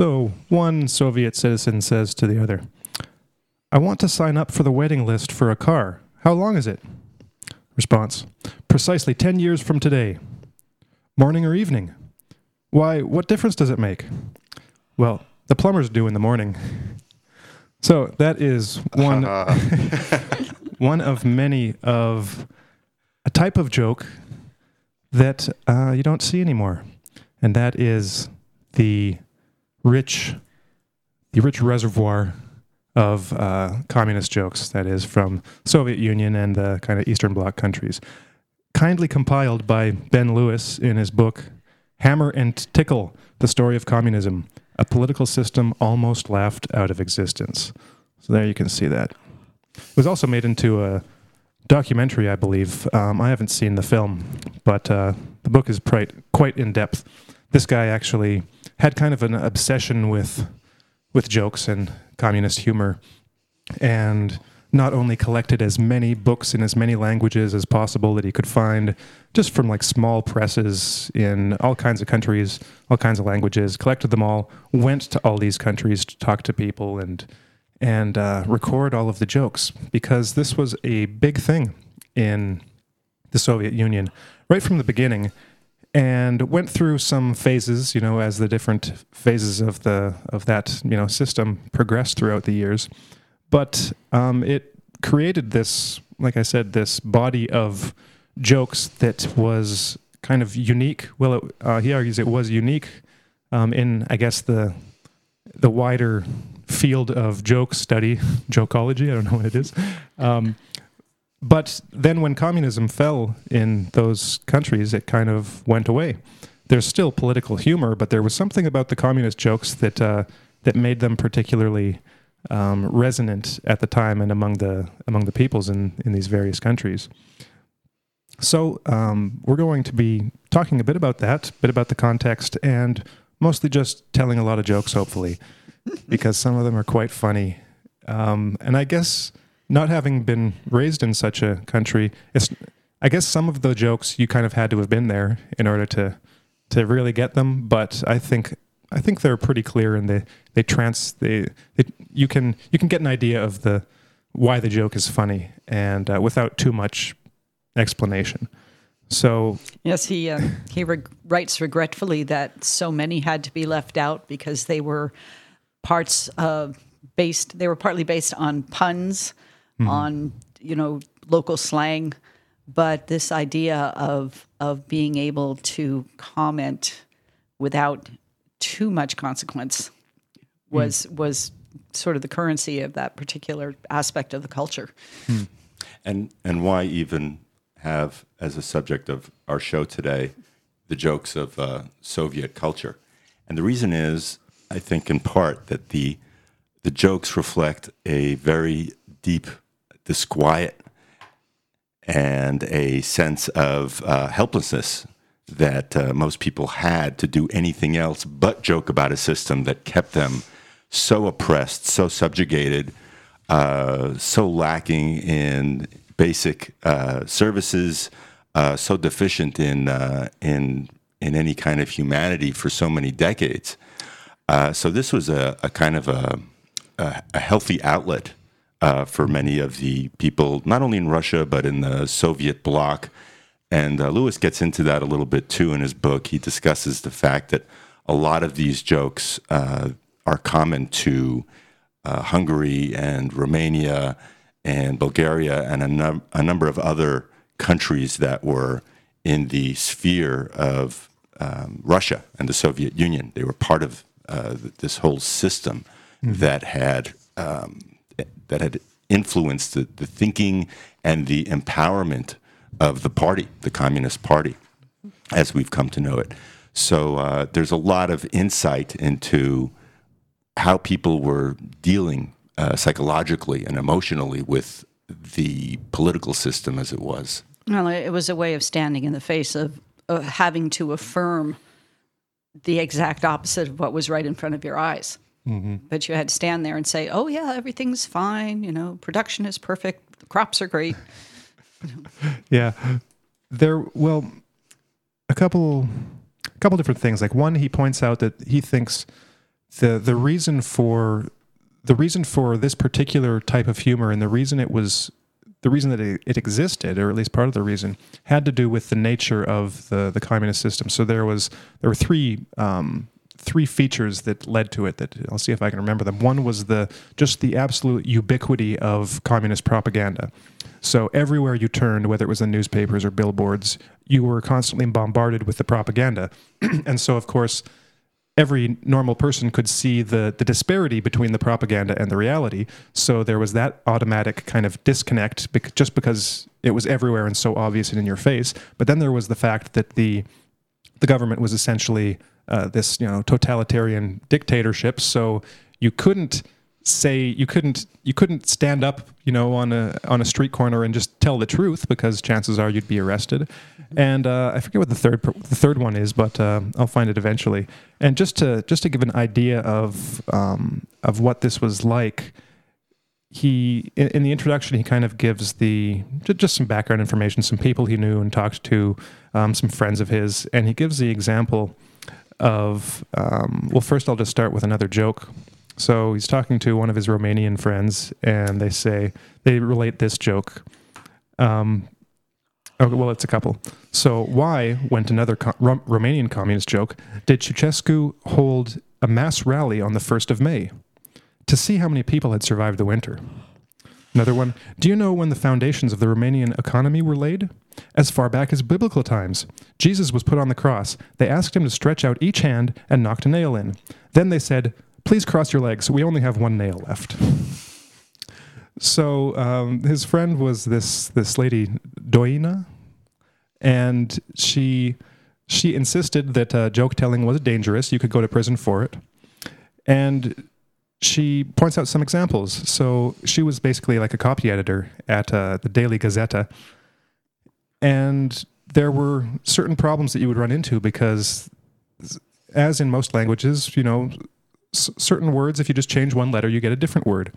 So, one Soviet citizen says to the other, I want to sign up for the waiting list for a car. How long is it? Response Precisely 10 years from today. Morning or evening? Why, what difference does it make? Well, the plumber's do in the morning. So that is one one of many of a type of joke that uh, you don't see anymore, and that is the rich, the rich reservoir of uh, communist jokes. That is from Soviet Union and the kind of Eastern Bloc countries, kindly compiled by Ben Lewis in his book "Hammer and Tickle: The Story of Communism." A political system almost laughed out of existence. So there you can see that. It was also made into a documentary, I believe. Um, I haven't seen the film, but uh, the book is quite quite in depth. This guy actually had kind of an obsession with with jokes and communist humor, and not only collected as many books in as many languages as possible that he could find, just from like small presses in all kinds of countries, all kinds of languages, collected them all, went to all these countries to talk to people and and uh, record all of the jokes. Because this was a big thing in the Soviet Union. Right from the beginning and went through some phases you know as the different phases of the of that you know system progressed throughout the years but um, it created this like i said this body of jokes that was kind of unique well it, uh, he argues it was unique um, in i guess the the wider field of joke study, jokeology. I don't know what it is. Um, but then when communism fell in those countries, it kind of went away. There's still political humor, but there was something about the communist jokes that uh, that made them particularly um, resonant at the time and among the among the peoples in in these various countries. So um, we're going to be talking a bit about that, a bit about the context, and mostly just telling a lot of jokes, hopefully because some of them are quite funny. Um, and I guess not having been raised in such a country, it's, I guess some of the jokes you kind of had to have been there in order to to really get them. But I think I think they're pretty clear and they they trans they, they you can you can get an idea of the why the joke is funny and uh, without too much explanation. So yes, he uh, he writes regretfully that so many had to be left out because they were parts uh, based. They were partly based on puns, mm-hmm. on you know local slang, but this idea of of being able to comment without too much consequence was mm. was sort of the currency of that particular aspect of the culture. Mm. And and why even have as a subject of our show today the jokes of uh, Soviet culture? And the reason is I think in part that the the jokes reflect a very deep disquiet and a sense of uh, helplessness that uh, most people had to do anything else but joke about a system that kept them so oppressed, so subjugated, uh, so lacking in basic uh, services, uh, so deficient in uh, in in any kind of humanity for so many decades. So this was a, a kind of a, a, a healthy outlet uh, for many of the people, not only in Russia but in the Soviet bloc. And uh, Lewis gets into that a little bit too in his book. He discusses the fact that a lot of these jokes uh, are common to uh, Hungary and Romania and Bulgaria and a, num- a number of other countries that were in the sphere of um, Russia and the Soviet Union. They were part of uh, this whole system mm-hmm. that had um, that had influenced the, the thinking and the empowerment of the party, the Communist Party, as we've come to know it. So uh, there's a lot of insight into how people were dealing uh, psychologically and emotionally with the political system as it was. Well, it was a way of standing in the face of uh, having to affirm the exact opposite of what was right in front of your eyes. Mm-hmm. But you had to stand there and say, "Oh yeah, everything's fine. You know, production is perfect. The crops are great." yeah, there. Well, a couple, a couple different things. Like one, he points out that he thinks the the reason for the reason for this particular type of humor and the reason it was the reason that it, it existed, or at least part of the reason, had to do with the nature of the the communist system. So there was there were three um, three features that led to it. That I'll see if I can remember them. One was the just the absolute ubiquity of communist propaganda. So everywhere you turned, whether it was in newspapers or billboards, you were constantly bombarded with the propaganda, and so of course every normal person could see the, the disparity between the propaganda and the reality. So there was that automatic kind of disconnect just because it was everywhere and so obvious and in your face. But then there was the fact that the the government was essentially uh, this you know totalitarian dictatorship. So you couldn't say you couldn't you couldn't stand up you know on a on a street corner and just tell the truth because chances are you'd be arrested. And uh, I forget what the third the third one is but uh, I'll find it eventually. And just to just to give an idea of um, of what this was like he in, in the introduction he kind of gives the just some background information some people he knew and talked to um, some friends of his. And he gives the example of um, well first I'll just start with another joke so he's talking to one of his Romanian friends, and they say they relate this joke. Um, okay, well, it's a couple. So why went another co- Rom- Romanian communist joke? Did Ceausescu hold a mass rally on the first of May to see how many people had survived the winter? Another one. Do you know when the foundations of the Romanian economy were laid? As far back as biblical times. Jesus was put on the cross. They asked him to stretch out each hand and knocked a nail in. Then they said, Please cross your legs. We only have one nail left. So um, his friend was this this lady Doina, and she she insisted that uh, joke telling was dangerous. You could go to prison for it, and she points out some examples. So she was basically like a copy editor at uh, the Daily Gazeta, and there were certain problems that you would run into because, as in most languages, you know, s- certain words, if you just change one letter, you get a different word.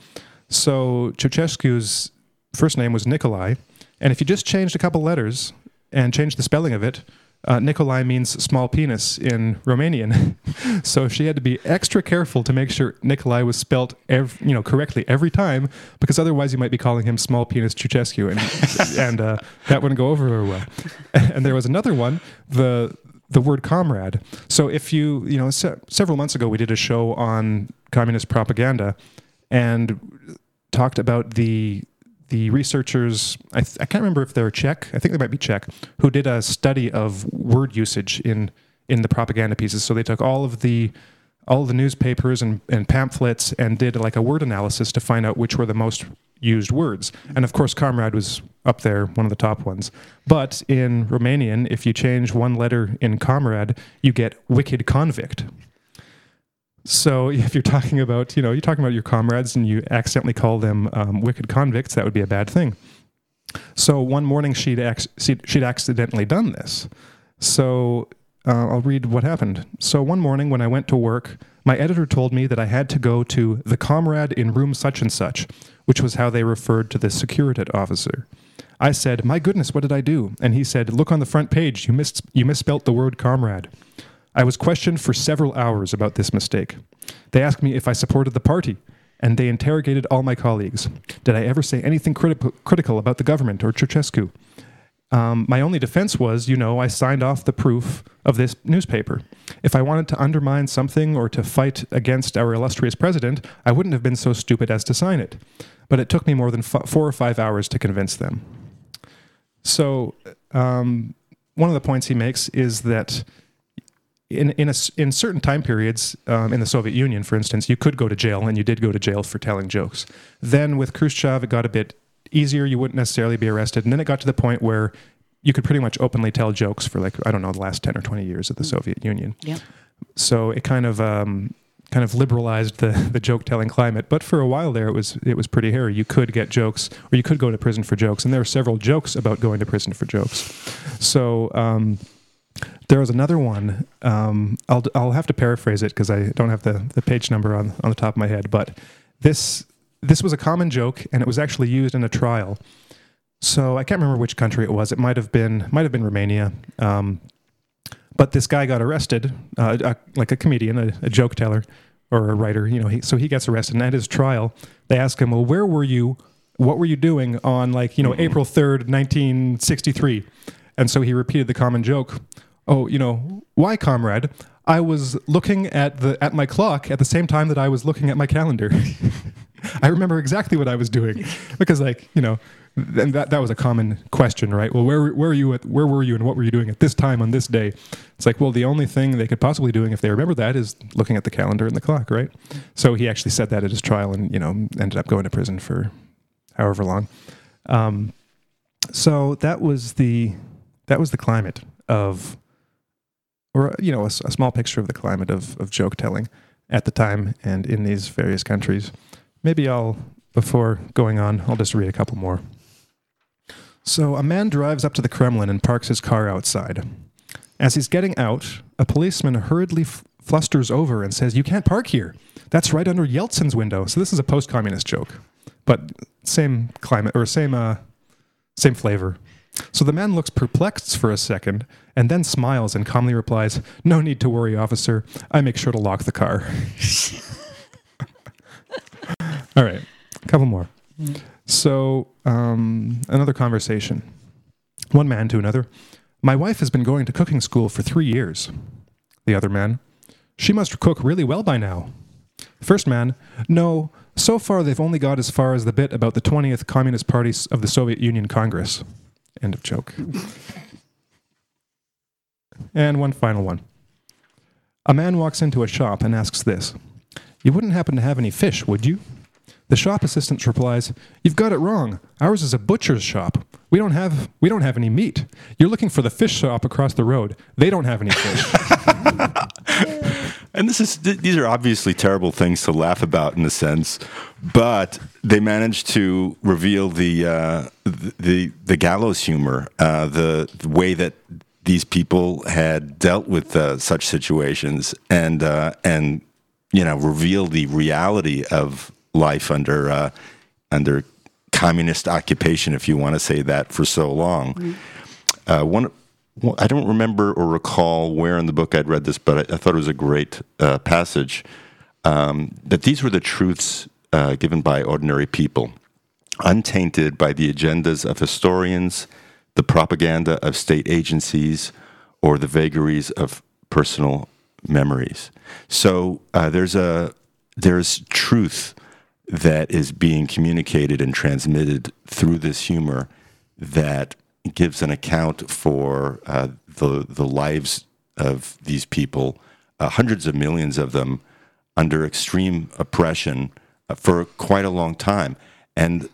So Ceausescu's first name was Nikolai, and if you just changed a couple letters and changed the spelling of it, uh, Nikolai means small penis in Romanian. so she had to be extra careful to make sure Nikolai was spelt ev- you know correctly every time, because otherwise you might be calling him small penis Ceausescu, and and uh, that wouldn't go over very well. and there was another one, the the word comrade. So if you, you know, se- several months ago we did a show on communist propaganda and talked about the the researchers. I, th- I can't remember if they're Czech. I think they might be Czech, who did a study of word usage in in the propaganda pieces. So they took all of the all of the newspapers and, and pamphlets and did like a word analysis to find out which were the most used words. And of course, comrade was up there, one of the top ones. But in Romanian, if you change one letter in comrade, you get wicked convict. So if you're talking about, you know, you're talking about your comrades and you accidentally call them um, wicked convicts, that would be a bad thing. So one morning she'd ac- she'd, accidentally done this. So uh, I'll read what happened. So one morning when I went to work, my editor told me that I had to go to the comrade in room such and such, which was how they referred to the Securitate officer. I said, "My goodness, what did I do?" And he said, "Look on the front page. You mis- you misspelt the word comrade." I was questioned for several hours about this mistake. They asked me if I supported the party, and they interrogated all my colleagues. Did I ever say anything criti- critical about the government or Ceausescu? Um, my only defense was, you know, I signed off the proof of this newspaper. If I wanted to undermine something or to fight against our illustrious president, I wouldn't have been so stupid as to sign it. But it took me more than f- four or five hours to convince them. So, um, one of the points he makes is that in in, a in certain time periods um, in the Soviet Union, for instance, you could go to jail, and you did go to jail for telling jokes. Then with Khrushchev, it got a bit easier. You wouldn't necessarily be arrested, and then it got to the point where you could pretty much openly tell jokes for like I don't know the last ten or twenty years of the Soviet Union. Yeah. So it kind of um, kind of liberalized the the joke telling climate. But for a while there, it was it was pretty hairy. You could get jokes, or you could go to prison for jokes, and there are several jokes about going to prison for jokes. So. Um, there was another one. Um, I'll I'll have to paraphrase it because I don't have the, the page number on on the top of my head. But this this was a common joke, and it was actually used in a trial. So I can't remember which country it was. It might have been might have been Romania. Um, but this guy got arrested, uh, a, like a comedian, a, a joke teller, or a writer. You know, he, so he gets arrested, and at his trial, they ask him, "Well, where were you? What were you doing on like you know April third, nineteen sixty three? And so he repeated the common joke, "Oh, you know, why, comrade? I was looking at the at my clock at the same time that I was looking at my calendar. I remember exactly what I was doing because, like, you know." And that, that was a common question, right? Well, where, where were you at, where were you and what were you doing at this time on this day? It's like, well, the only thing they could possibly be doing if they remember that is looking at the calendar and the clock, right? So he actually said that at his trial and, you know, ended up going to prison for however long. Um, so that was the that was the climate of, or you know, a, a small picture of the climate of of joke telling at the time and in these various countries. Maybe I'll before going on, I'll just read a couple more. So a man drives up to the Kremlin and parks his car outside. As he's getting out, a policeman hurriedly f- flusters over and says, "You can't park here. That's right under Yeltsin's window." So this is a post-communist joke, but same climate or same uh, same flavor. So the man looks perplexed for a second and then smiles and calmly replies, "No need to worry, officer. I make sure to lock the car." All right, a couple more. So um, another conversation. One man to another. My wife has been going to cooking school for three years. The other man. She must cook really well by now. First man. No, so far they've only got as far as the bit about the 20th Communist Party of the Soviet Union Congress. End of joke. and one final one. A man walks into a shop and asks this You wouldn't happen to have any fish, would you? The shop assistant replies, "You've got it wrong. Ours is a butcher's shop. We don't have we don't have any meat. You're looking for the fish shop across the road. They don't have any fish." And this is th- these are obviously terrible things to laugh about in a sense, but they managed to reveal the uh, the the gallows humor, uh, the, the way that these people had dealt with uh, such situations, and uh, and you know reveal the reality of life under uh, under communist occupation, if you want to say that, for so long. Uh, one, one, I don't remember or recall where in the book I'd read this, but I, I thought it was a great uh, passage. Um, that these were the truths uh, given by ordinary people, untainted by the agendas of historians, the propaganda of state agencies, or the vagaries of personal memories. So uh, there's a there's truth that is being communicated and transmitted through this humor that gives an account for uh, the the lives of these people, uh, hundreds of millions of them, under extreme oppression uh, for quite a long time, and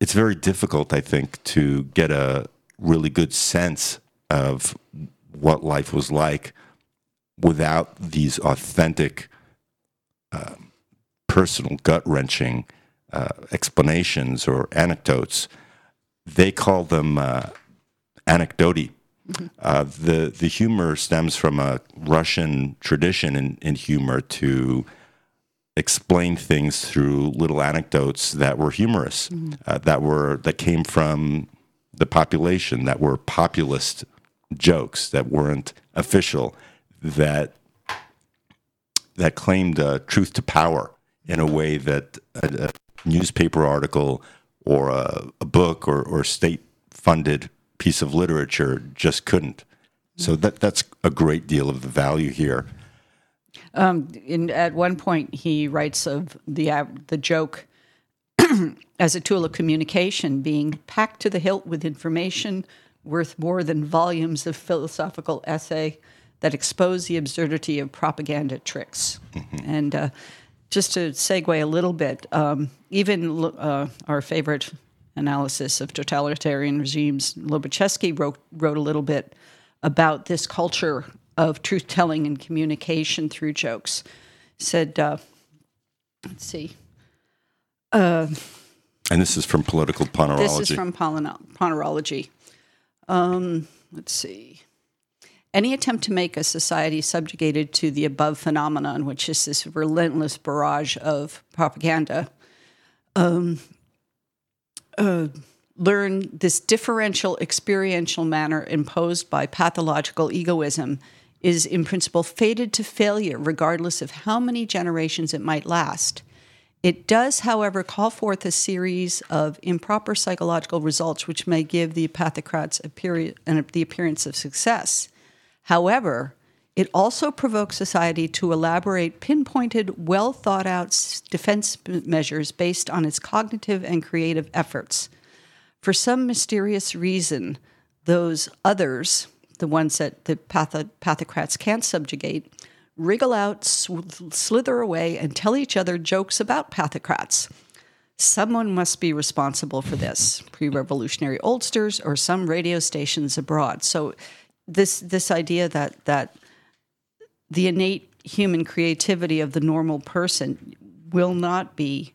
it's very difficult, I think, to get a really good sense of what life was like without these authentic personal, gut wrenching uh, explanations or anecdotes. They call them uh, anecdoti. Uh, the the humor stems from a Russian tradition in, in humor to explain things through little anecdotes that were humorous, uh, that were that came from the population, that were populist jokes that weren't official, that that claimed uh, truth to power in a way that a, a newspaper article or a, a book or, or state funded piece of literature just couldn't. So that that's a great deal of the value here. in, at one point he writes of the av- the joke as a tool of communication being packed to the hilt with information worth more than volumes of philosophical essay that expose the absurdity of propaganda tricks. And uh, just to segue a little bit, um, even uh, our favorite analysis of totalitarian regimes, Lobaczewski wrote wrote a little bit about this culture of truth telling and communication through jokes. Said, uh, let's see. And this is from political ponerology. This is from Ponerology. Um, let's see. Any attempt to make a society subjugated to the above phenomenon, which is this relentless barrage of propaganda, um, uh, learn this differential experiential manner imposed by pathological egoism is in principle fated to failure, regardless of how many generations it might last. It does, however, call forth a series of improper psychological results which may give the pathocrats the appearance of success. However, it also provokes society to elaborate pinpointed, well thought out defense measures based on its cognitive and creative efforts. For some mysterious reason, those others, the ones that the patho- pathocrats can't subjugate, wriggle out, sw- slither away, and tell each other jokes about pathocrats. Someone must be responsible for this pre revolutionary oldsters or some radio stations abroad. So, this, this idea that, that the innate human creativity of the normal person will not be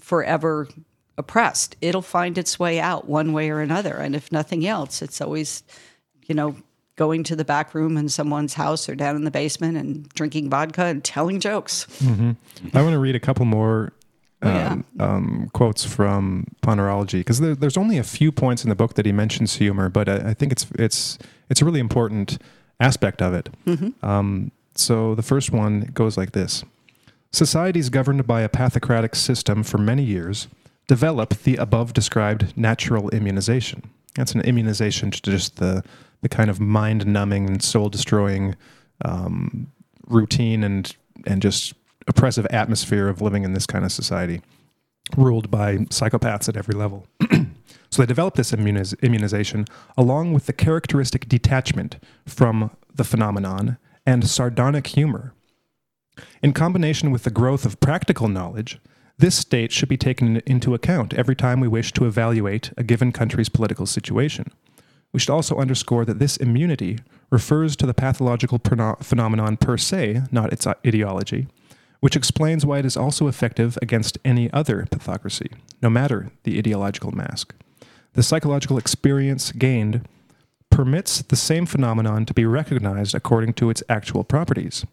forever oppressed. It'll find its way out one way or another. And if nothing else, it's always, you know, going to the back room in someone's house or down in the basement and drinking vodka and telling jokes. Mm-hmm. I want to read a couple more Oh, yeah. um, um, quotes from Ponerology because there, there's only a few points in the book that he mentions humor, but I, I think it's it's it's really important aspect of it. Um, so the first one goes like this: Societies governed by a pathocratic system for many years develop the above described natural immunization. That's an immunization to just the the kind of mind numbing and soul destroying um, routine and and just oppressive atmosphere of living in this kind of society, ruled by psychopaths at every level. so they developed this immuniz- immunization along with the characteristic detachment from the phenomenon and sardonic humor. In combination with the growth of practical knowledge, this state should be taken into account every time we wish to evaluate a given country's political situation. We should also underscore that this immunity refers to the pathological phenomenon per se, not its uh, ideology, which explains why it is also effective against any other pathocracy, no matter the ideological mask. The psychological experience gained permits the same phenomenon to be recognized according to its actual properties.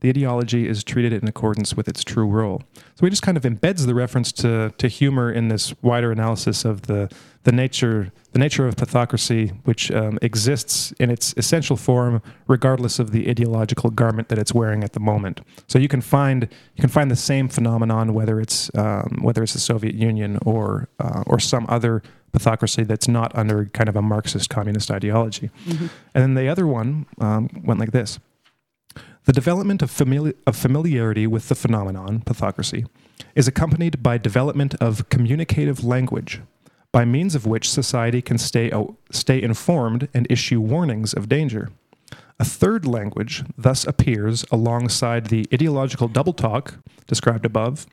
The ideology is treated in accordance with its true role. So he just kind of embeds the reference to, to humor in this wider analysis of the, the nature the nature of pathocracy, which um, exists in its essential form, regardless of the ideological garment that it's wearing at the moment. So you can find you can find the same phenomenon whether it's um, whether it's the Soviet Union or uh, or some other pathocracy that's not under kind of a Marxist communist ideology. And then the other one um, went like this. The development of, famili- of familiarity with the phenomenon, pathocracy, is accompanied by development of communicative language, by means of which society can stay, stay informed and issue warnings of danger. A third language thus appears alongside the ideological double talk described above.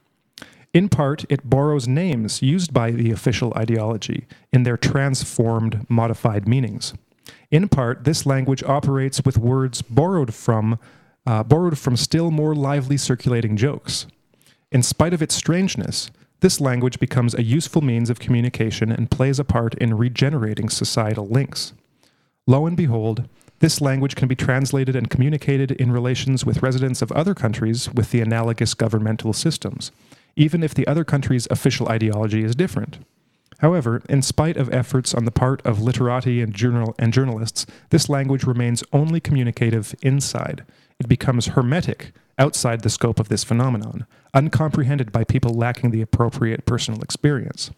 In part, it borrows names used by the official ideology in their transformed, modified meanings. In part, this language operates with words borrowed from, uh, borrowed from still more lively circulating jokes. In spite of its strangeness, this language becomes a useful means of communication and plays a part in regenerating societal links. Lo and behold, this language can be translated and communicated in relations with residents of other countries with the analogous governmental systems, even if the other country's official ideology is different. However, in spite of efforts on the part of literati and, journal- and journalists, this language remains only communicative inside. It becomes hermetic outside the scope of this phenomenon, uncomprehended by people lacking the appropriate personal experience.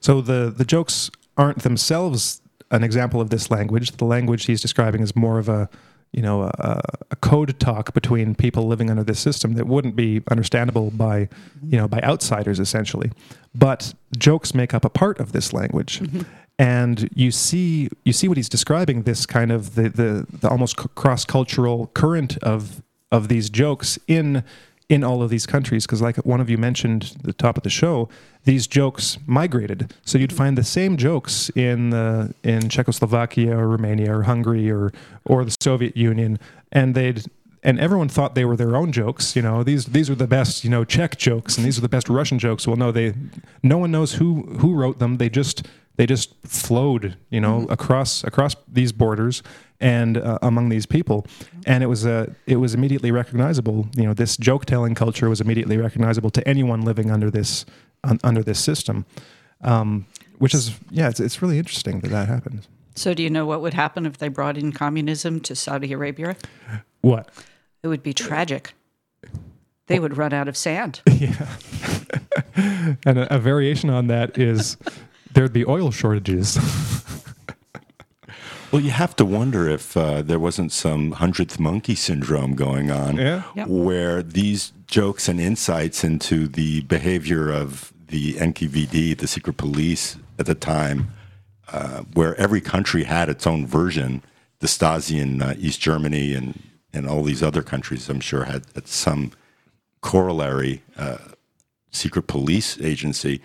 So the, the jokes aren't themselves an example of this language. The language he's describing is more of a you know a, a code talk between people living under this system that wouldn't be understandable by you know by outsiders essentially. But jokes make up a part of this language. Mm-hmm. And you see, you see what he's describing. This kind of the the, the almost cross cultural current of of these jokes in in all of these countries. Because like one of you mentioned at the top of the show these jokes migrated. So you'd find the same jokes in the in Czechoslovakia or Romania or Hungary or or the Soviet Union and they'd and everyone thought they were their own jokes you know. These these are the best you know Czech jokes and these are the best Russian jokes. Well no they no one knows who who wrote them. They just they just flowed you know across across these borders and uh, among these people and it was uh, it was immediately recognizable you know this joke telling culture was immediately recognizable to anyone living under this un, under this system um, which is yeah it's, it's really interesting that that happens So, do you know what would happen if they brought in communism to Saudi Arabia? What? It would be tragic. They would run out of sand. Yeah. and a, a variation on that is there'd be oil shortages. Well, you have to wonder if uh, there wasn't some hundredth monkey syndrome going on, Yeah. Yep. where these jokes and insights into the behavior of the NKVD, the secret police at the time, uh, where every country had its own version. The Stasi in uh, East Germany and and all these other countries, I'm sure, had, had some corollary uh, secret police agency.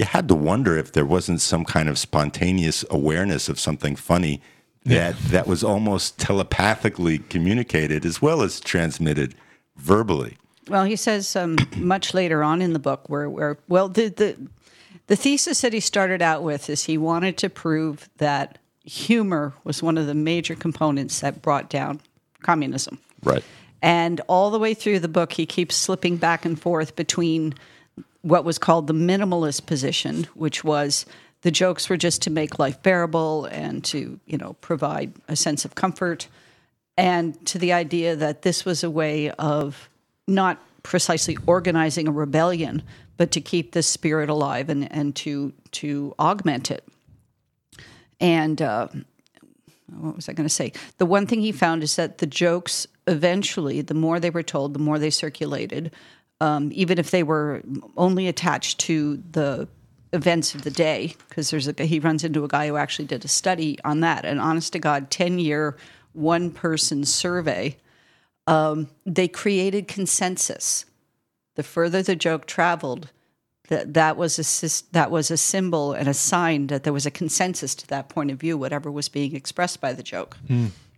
You had to wonder if there wasn't some kind of spontaneous awareness of something funny that that was almost telepathically communicated as well as transmitted verbally. Well, he says um, much later on in the book where, where well, the, the the thesis that he started out with is he wanted to prove that humor was one of the major components that brought down communism. Right. And all the way through the book, he keeps slipping back and forth between what was called the minimalist position, which was the jokes were just to make life bearable and to, you know, provide a sense of comfort, and to the idea that this was a way of not precisely organizing a rebellion, but to keep the spirit alive and, and to to augment it. And uh, what was I going to say? The one thing he found is that the jokes eventually, the more they were told, the more they circulated, um, even if they were only attached to the events of the day. Because there's a he runs into a guy who actually did a study on that, an honest to god ten year one person survey. Um, they created consensus. The further the joke traveled, that that was a that was a symbol and a sign that there was a consensus to that point of view, whatever was being expressed by the joke.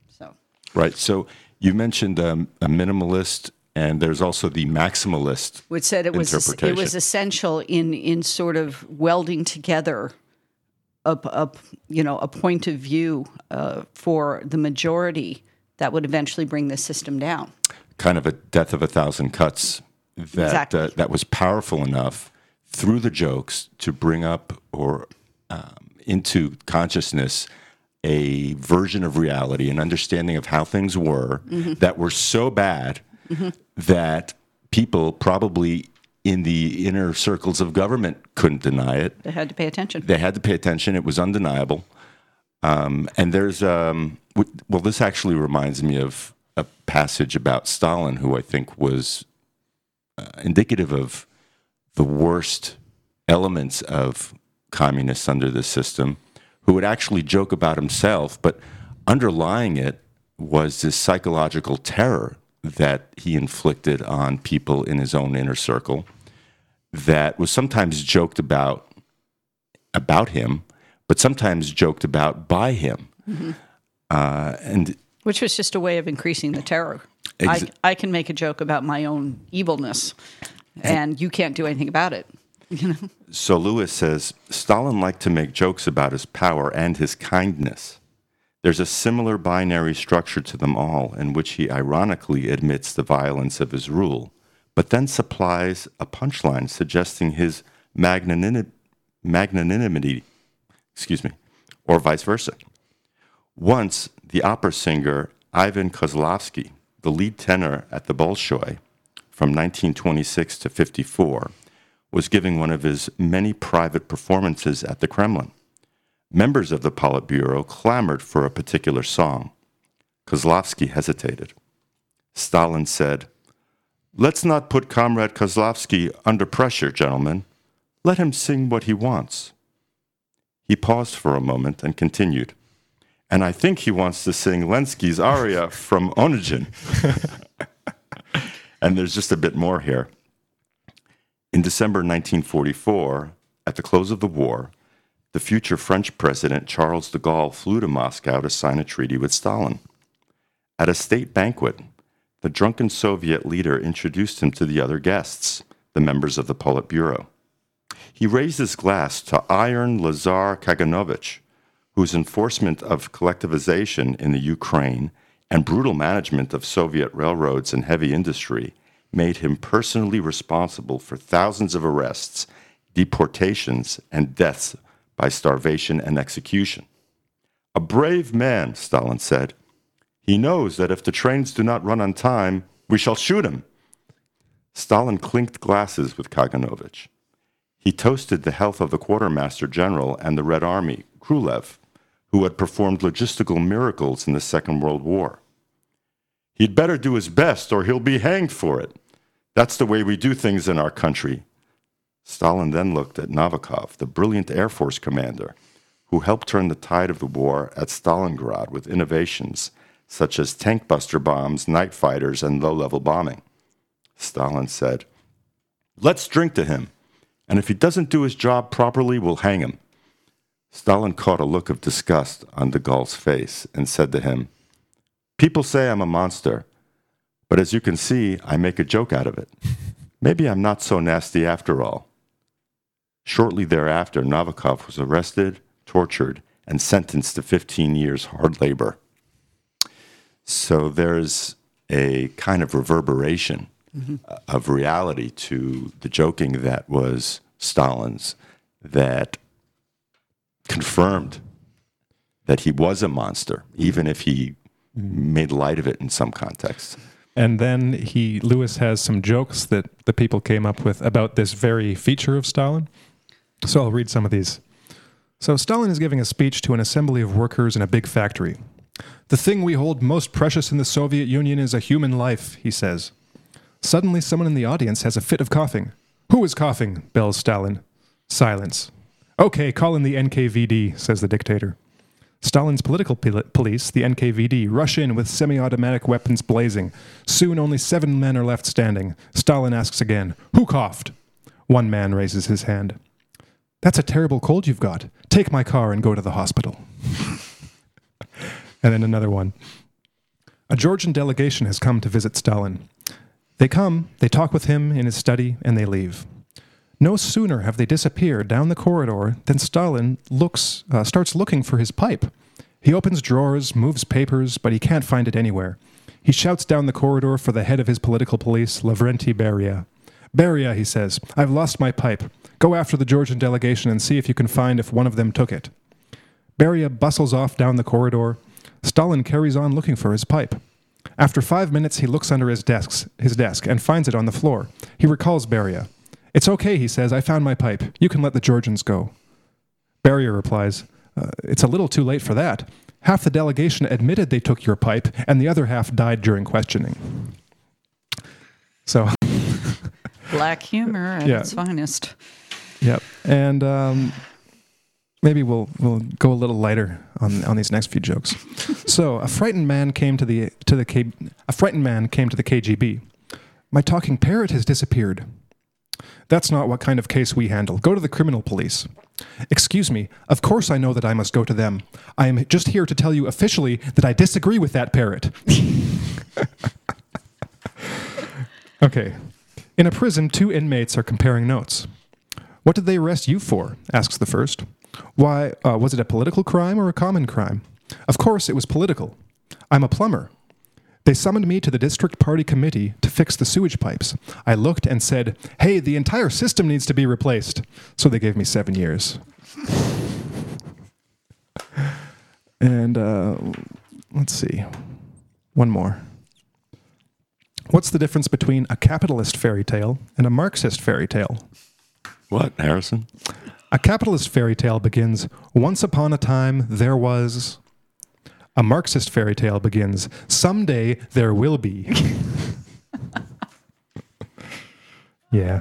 So Right. So you mentioned um, a minimalist, and there's also the maximalist. which said it was it was essential in in sort of welding together a, a you know a point of view uh, for the majority that would eventually bring the system down. kind of a death of a thousand cuts that Exactly. uh, that was powerful enough through the jokes to bring up or um, into consciousness a version of reality, an understanding of how things were that were so bad that people probably in the inner circles of government couldn't deny it They had to pay attention. they had to pay attention. It was undeniable. Um, and there's, um, w- well, this actually reminds me of a passage about Stalin, who I think was uh, indicative of the worst elements of communists under the system, who would actually joke about himself, but underlying it was this psychological terror that he inflicted on people in his own inner circle that was sometimes joked about about him, but sometimes joked about by him. Uh, and Which was just a way of increasing the terror. Ex- I, I can make a joke about my own evilness, and you can't do anything about it. You know, so Lewis says Stalin liked to make jokes about his power and his kindness. There's a similar binary structure to them all, in which he ironically admits the violence of his rule, but then supplies a punchline suggesting his magnanimity, magnanimity excuse me, or vice versa. Once, the opera singer Ivan Kozlovsky, the lead tenor at the Bolshoi from 1926 to 54, was giving one of his many private performances at the Kremlin. Members of the Politburo clamored for a particular song. Kozlovsky hesitated. Stalin said, Let's not put Comrade Kozlovsky under pressure, gentlemen. Let him sing what he wants. He paused for a moment and continued, And I think he wants to sing Lenski's aria from Onegin. and there's just a bit more here. In December 1944, at the close of the war, the future French president Charles de Gaulle flew to Moscow to sign a treaty with Stalin. At a state banquet, the drunken Soviet leader introduced him to the other guests, the members of the Politburo. He raised his glass to Iron Lazar Kaganovich, whose enforcement of collectivization in the Ukraine and brutal management of Soviet railroads and heavy industry made him personally responsible for thousands of arrests, deportations, and deaths by starvation and execution. A brave man, Stalin said. He knows that if the trains do not run on time, we shall shoot him. Stalin clinked glasses with Kaganovich. He toasted the health of the quartermaster general and the Red Army, Khrulev, who had performed logistical miracles in the Second World War. He'd better do his best or he'll be hanged for it. That's the way we do things in our country. Stalin then looked at Novikov, the brilliant Air Force commander, who helped turn the tide of the war at Stalingrad with innovations such as tank buster bombs, night fighters, and low level bombing. Stalin said, Let's drink to him, and if he doesn't do his job properly, we'll hang him. Stalin caught a look of disgust on de Gaulle's face and said to him, People say I'm a monster, but as you can see, I make a joke out of it. Maybe I'm not so nasty after all. Shortly thereafter, Novikov was arrested, tortured, and sentenced to 15 years hard labor. So there's a kind of reverberation mm-hmm. of reality to the joking that was Stalin's that confirmed that he was a monster, even if he made light of it in some contexts. And then he Lewis has some jokes that the people came up with about this very feature of Stalin. So I'll read some of these. So Stalin is giving a speech to an assembly of workers in a big factory. The thing we hold most precious in the Soviet Union is a human life, he says. Suddenly someone in the audience has a fit of coughing. Who is coughing? bells Stalin. Silence. Okay, call in the NKVD, says the dictator. Stalin's political police, the NKVD, rush in with semi automatic weapons blazing. Soon only seven men are left standing. Stalin asks again, Who coughed? One man raises his hand. That's a terrible cold you've got. Take my car and go to the hospital. and then another one. A Georgian delegation has come to visit Stalin. They come, they talk with him in his study, and they leave. No sooner have they disappeared down the corridor than Stalin looks, uh, starts looking for his pipe. He opens drawers, moves papers, but he can't find it anywhere. He shouts down the corridor for the head of his political police, Lavrenti Beria. Beria, he says, I've lost my pipe. Go after the Georgian delegation and see if you can find if one of them took it. Beria bustles off down the corridor. Stalin carries on looking for his pipe. After five minutes, he looks under his, desks, his desk and finds it on the floor. He recalls Beria. It's okay, he says. I found my pipe. You can let the Georgians go. Beria replies, uh, It's a little too late for that. Half the delegation admitted they took your pipe, and the other half died during questioning. So. Black humor at yeah. its finest. Yep. And um, maybe we'll we'll go a little lighter on on these next few jokes. so, a frightened man came to the to the K, a frightened man came to the KGB. My talking parrot has disappeared. That's not what kind of case we handle. Go to the criminal police. Excuse me, of course I know that I must go to them. I am just here to tell you officially that I disagree with that parrot. okay. In a prison, two inmates are comparing notes. What did they arrest you for? asks the first. Why, uh, was it a political crime or a common crime? Of course, it was political. I'm a plumber. They summoned me to the district party committee to fix the sewage pipes. I looked and said, Hey, the entire system needs to be replaced. So they gave me seven years. and uh, let's see, one more. What's the difference between a capitalist fairy tale and a Marxist fairy tale? What, Harrison? A capitalist fairy tale begins Once upon a time there was a Marxist fairy tale begins Someday there will be. yeah.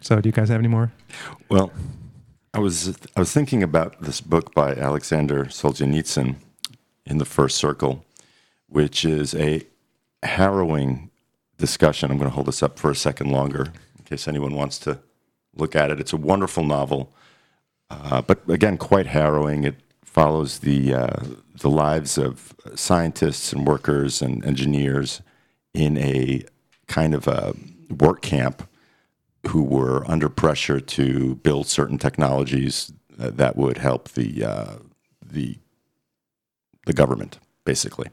So, do you guys have any more? Well, I was I was thinking about this book by Alexander Solzhenitsyn in the First Circle, which is a harrowing discussion. I'm going to hold this up for a second longer in case anyone wants to look at it. It's a wonderful novel, uh, but again, quite harrowing. It follows the uh, the lives of scientists and workers and engineers in a kind of a work camp who were under pressure to build certain technologies that would help the uh, the the government basically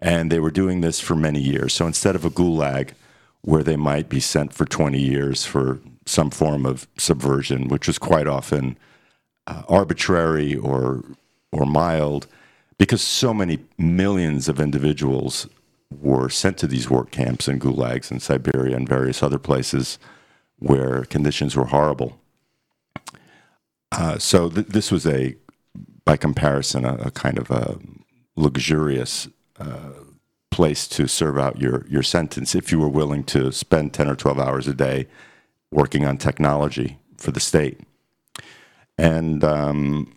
and they were doing this for many years so instead of a gulag where they might be sent for 20 years for some form of subversion which was quite often uh, arbitrary or or mild, because so many millions of individuals were sent to these work camps and gulags in Siberia and various other places where conditions were horrible. Uh, so th- this was a, by comparison, a, a kind of a luxurious uh, place to serve out your, your sentence if you were willing to spend 10 or 12 hours a day working on technology for the state. And um,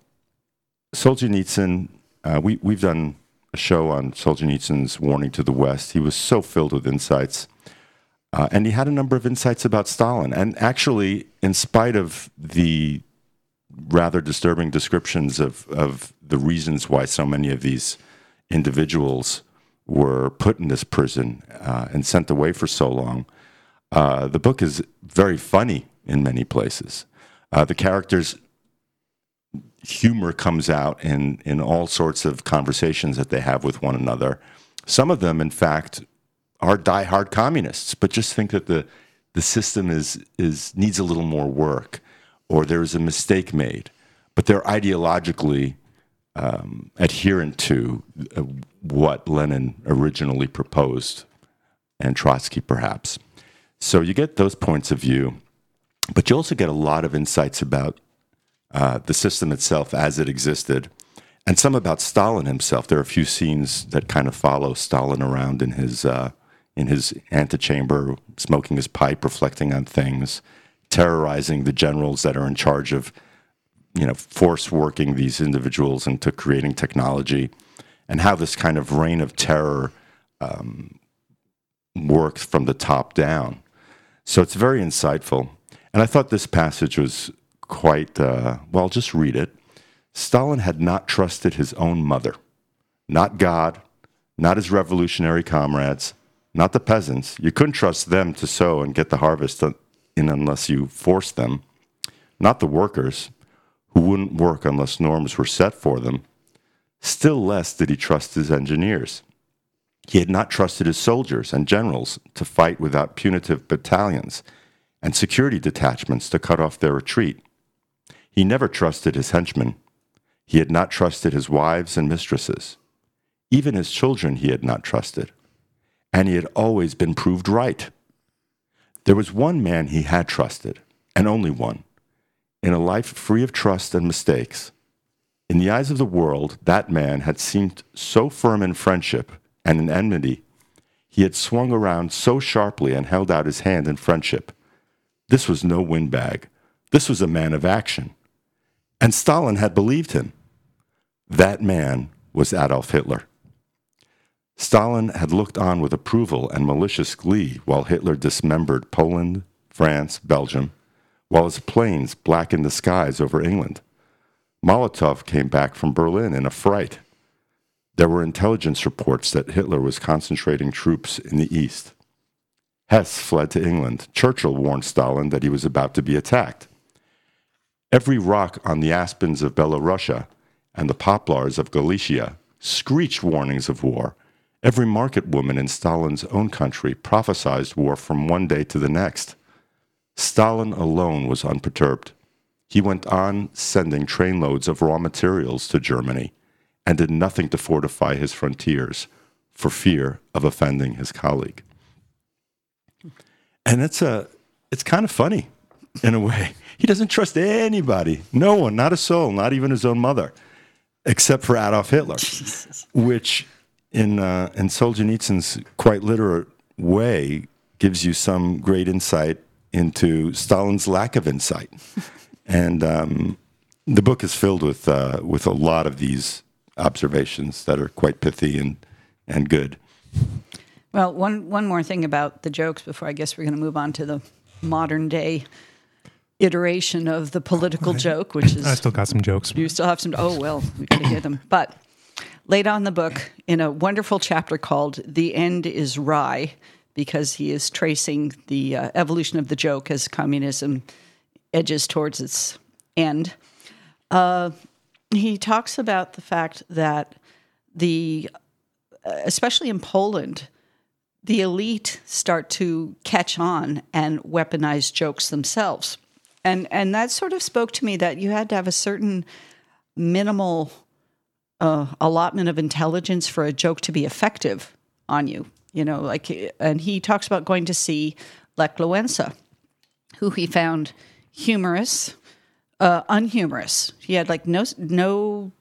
Solzhenitsyn, uh, we, we've done a show on Solzhenitsyn's Warning to the West. He was so filled with insights. Uh, and he had a number of insights about Stalin. And actually, in spite of the rather disturbing descriptions of, of the reasons why so many of these individuals were put in this prison uh, and sent away for so long, uh, the book is very funny in many places. Uh, the characters' humor comes out in, in all sorts of conversations that they have with one another. Some of them, in fact, are die-hard communists, but just think that the, the system is, is, needs a little more work or there is a mistake made. But they're ideologically um, adherent to uh, what Lenin originally proposed, and Trotsky perhaps. So you get those points of view, but you also get a lot of insights about uh, the system itself as it existed, and some about Stalin himself. There are a few scenes that kind of follow Stalin around in his uh, in his antechamber, smoking his pipe, reflecting on things, terrorizing the generals that are in charge of you know, force working these individuals into creating technology, and how this kind of reign of terror um, works from the top down. So it's very insightful. And I thought this passage was quite, uh, well, just read it. Stalin had not trusted his own mother, not God, not his revolutionary comrades, not the peasants. You couldn't trust them to sow and get the harvest in unless you forced them, not the workers who wouldn't work unless norms were set for them. Still less did he trust his engineers. He had not trusted his soldiers and generals to fight without punitive battalions and security detachments to cut off their retreat. He never trusted his henchmen. He had not trusted his wives and mistresses. Even his children he had not trusted. And he had always been proved right. There was one man he had trusted, and only one in a life free of trust and mistakes. In the eyes of the world, that man had seemed so firm in friendship and in enmity. He had swung around so sharply and held out his hand in friendship. This was no windbag. This was a man of action. And Stalin had believed him. That man was Adolf Hitler. Stalin had looked on with approval and malicious glee while Hitler dismembered Poland, France, Belgium, while his planes blackened the skies over England. Molotov came back from Berlin in a fright. There were intelligence reports that Hitler was concentrating troops in the east. Hess fled to England. Churchill warned Stalin that he was about to be attacked. Every rock on the aspens of Belorussia and the poplars of Galicia screeched warnings of war. Every market woman in Stalin's own country prophesied war from one day to the next. Stalin alone was unperturbed. He went on sending trainloads of raw materials to Germany and did nothing to fortify his frontiers for fear of offending his colleague. And it's a it's kind of funny in a way. He doesn't trust anybody, no one, not a soul, not even his own mother, except for Adolf Hitler, Jesus. which in uh, in Solzhenitsyn's quite literate way gives you some great insight into Stalin's lack of insight. and um, the book is filled with uh, with a lot of these observations that are quite pithy and and good. Well, one one more thing about the jokes before I guess we're going to move on to the modern day iteration of the political joke, which is I still got some jokes. You still have some. Oh well, we got to hear them. But later on the book, in a wonderful chapter called "The End Is Rye," because he is tracing the uh, evolution of the joke as communism edges towards its end. Uh, he talks about the fact that the, uh, especially in Poland, the elite start to catch on and weaponize jokes themselves. And, and that sort of spoke to me that you had to have a certain minimal uh, allotment of intelligence for a joke to be effective on you. You know, like, and he talks about going to see Lech Walesa, who he found humorous, uh, unhumorous. He had like no no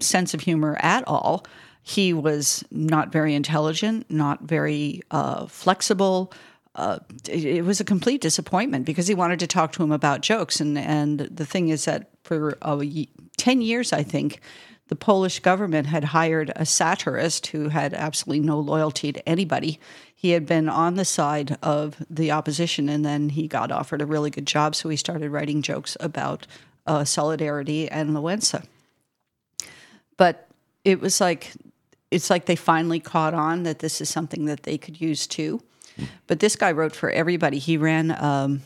sense of humor at all. He was not very intelligent, not very uh, flexible. Uh, it, it was a complete disappointment because he wanted to talk to him about jokes. And, and the thing is that for 10 years, I think, the Polish government had hired a satirist who had absolutely no loyalty to anybody. He had been on the side of the opposition and then he got offered a really good job. So he started writing jokes about uh, solidarity and Wałęsa. But it was like, it's like they finally caught on that this is something that they could use too. But this guy wrote for everybody. He ran um,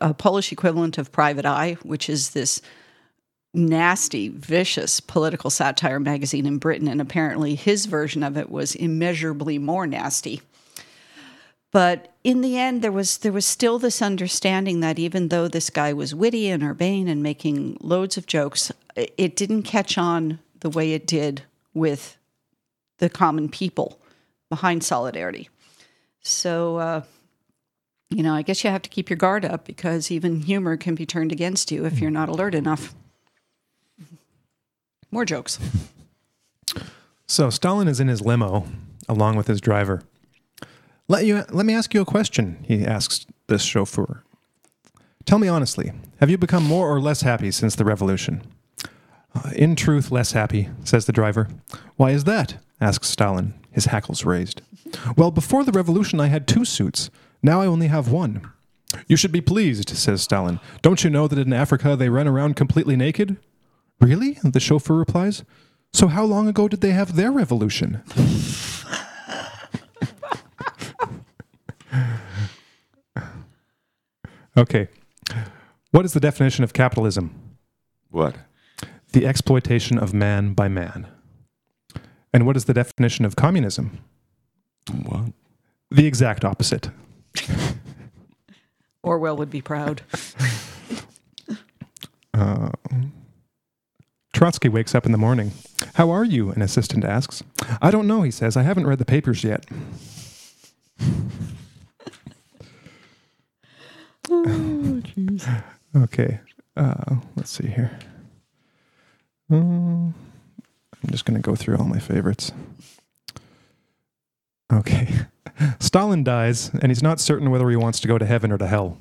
a Polish equivalent of Private Eye, which is this nasty, vicious political satire magazine in Britain. And apparently his version of it was immeasurably more nasty. But in the end, there was there was still this understanding that even though this guy was witty and urbane and making loads of jokes, it didn't catch on the way it did with the common people behind solidarity. So, uh, you know, I guess you have to keep your guard up because even humor can be turned against you if you're not alert enough. More jokes. So Stalin is in his limo along with his driver. Let you let me ask you a question, he asks this chauffeur. Tell me honestly, have you become more or less happy since the revolution? Uh, in truth, less happy, says the driver. Why is that? asks Stalin, his hackles raised. Well, before the revolution, I had two suits. Now I only have one. You should be pleased, says Stalin. Don't you know that in Africa they run around completely naked? Really? The chauffeur replies. So how long ago did they have their revolution? okay. What is the definition of capitalism? What? The exploitation of man by man. And what is the definition of communism? What? The exact opposite. Orwell would be proud. Uh, Trotsky wakes up in the morning. How are you? An assistant asks. I don't know, he says. I haven't read the papers yet. oh, jeez. Okay. Uh, let's see here. Uh, I'm just going to go through all my favorites. Okay. Stalin dies, and he's not certain whether he wants to go to heaven or to hell.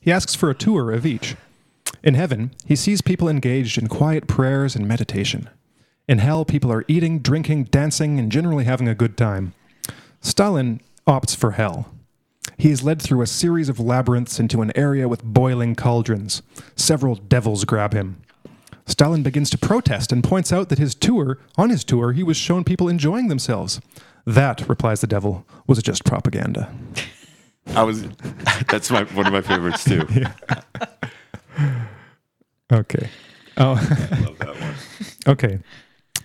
He asks for a tour of each. In heaven, he sees people engaged in quiet prayers and meditation. In hell, people are eating, drinking, dancing, and generally having a good time. Stalin opts for hell. He is led through a series of labyrinths into an area with boiling cauldrons. Several devils grab him. Stalin begins to protest and points out that his tour, on his tour, he was shown people enjoying themselves. That, replies the devil, was just propaganda. I was. That's my one of my favorites too. Okay. Oh, I love that one. okay.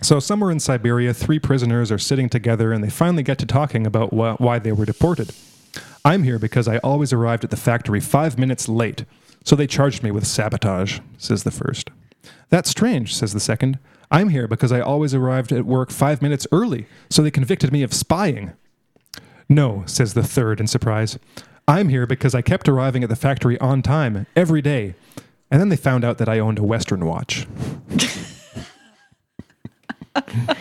So, somewhere in Siberia, three prisoners are sitting together and they finally get to talking about wh- why they were deported. I'm here because I always arrived at the factory five minutes late, so they charged me with sabotage, says the first. That's strange, says the second. I'm here because I always arrived at work five minutes early, so they convicted me of spying. No, says the third in surprise. I'm here because I kept arriving at the factory on time, every day. And then they found out that I owned a Western watch. okay,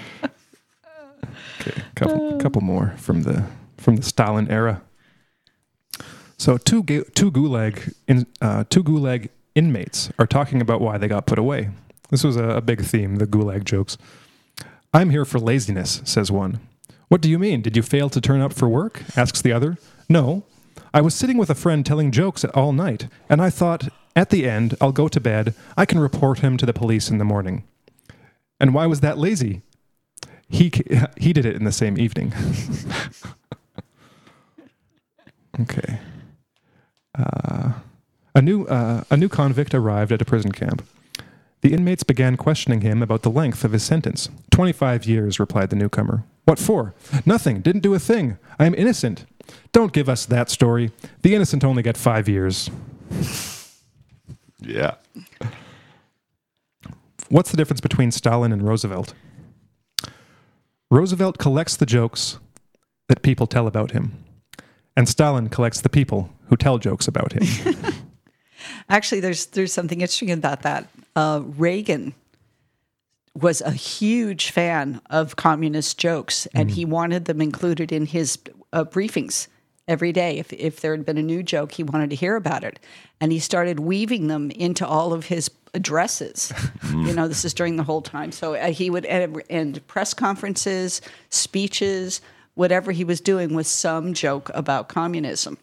couple, couple more from the from the Stalin era. So two ga- two gulag in, uh, two gulag inmates are talking about why they got put away. This was a, a big theme, the gulag jokes. I'm here for laziness, says one. What do you mean? Did you fail to turn up for work? asks the other. No. I was sitting with a friend telling jokes all night, and I thought, at the end, I'll go to bed. I can report him to the police in the morning. And why was that lazy? He, he did it in the same evening. okay. Uh, a, new, uh, a new convict arrived at a prison camp. The inmates began questioning him about the length of his sentence. Twenty-five years, replied the newcomer. What for? Nothing. Didn't do a thing. I am innocent. Don't give us that story. The innocent only get five years. Yeah. What's the difference between Stalin and Roosevelt? Roosevelt collects the jokes that people tell about him, and Stalin collects the people who tell jokes about him. Actually, there's there's something interesting about that. Uh, Reagan was a huge fan of communist jokes, and he wanted them included in his uh, briefings every day. If if there had been a new joke, he wanted to hear about it, and he started weaving them into all of his addresses. you know, this is during the whole time. So uh, he would end, end press conferences, speeches, whatever he was doing with some joke about communism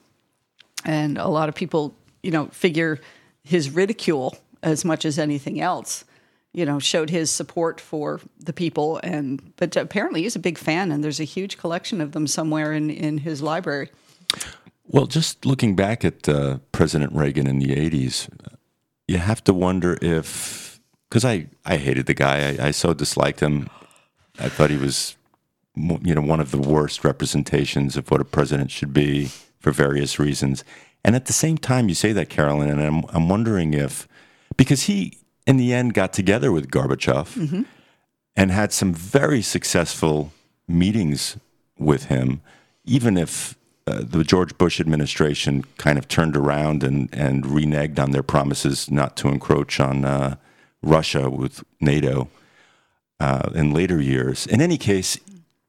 and a lot of people you know figure his ridicule as much as anything else you know showed his support for the people and but apparently he's a big fan and there's a huge collection of them somewhere in in his library Well, just looking back at uh, President Reagan in the 80s, you have to wonder if, because I, I hated the guy, I, I so disliked him. I thought he was, you know, one of the worst representations of what a president should be for various reasons. And at the same time, you say that, Carolyn, and I'm, I'm wondering if, because he, in the end, got together with Gorbachev and had some very successful meetings with him, even if uh, the George Bush administration kind of turned around and, and reneged on their promises not to encroach on uh, Russia with NATO uh, in later years. In any case,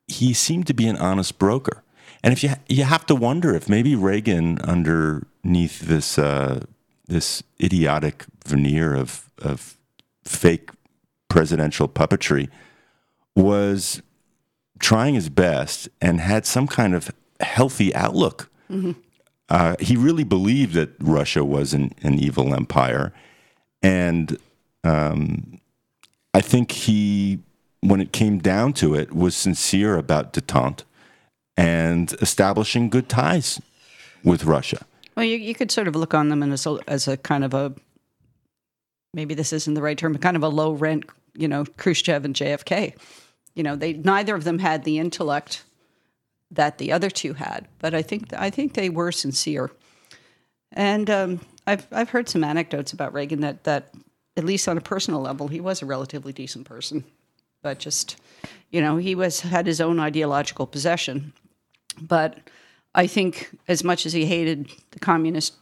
he seemed to be an honest broker. And if you you have to wonder if maybe Reagan, underneath this uh, this idiotic veneer of of fake presidential puppetry, was trying his best and had some kind of healthy outlook. Uh, he really believed that Russia was an, an evil empire, and um, I think he, when it came down to it, was sincere about detente and establishing good ties with Russia. well you, you could sort of look on them as a, as a kind of a maybe this isn't the right term but kind of a low rent you know khrushchev and jfk you know they neither of them had the intellect that the other two had but i think i think they were sincere and um, I've I've heard some anecdotes about Reagan that that at least on a personal level he was a relatively decent person, but just you know he was had his own ideological possession. But I think as much as he hated the communist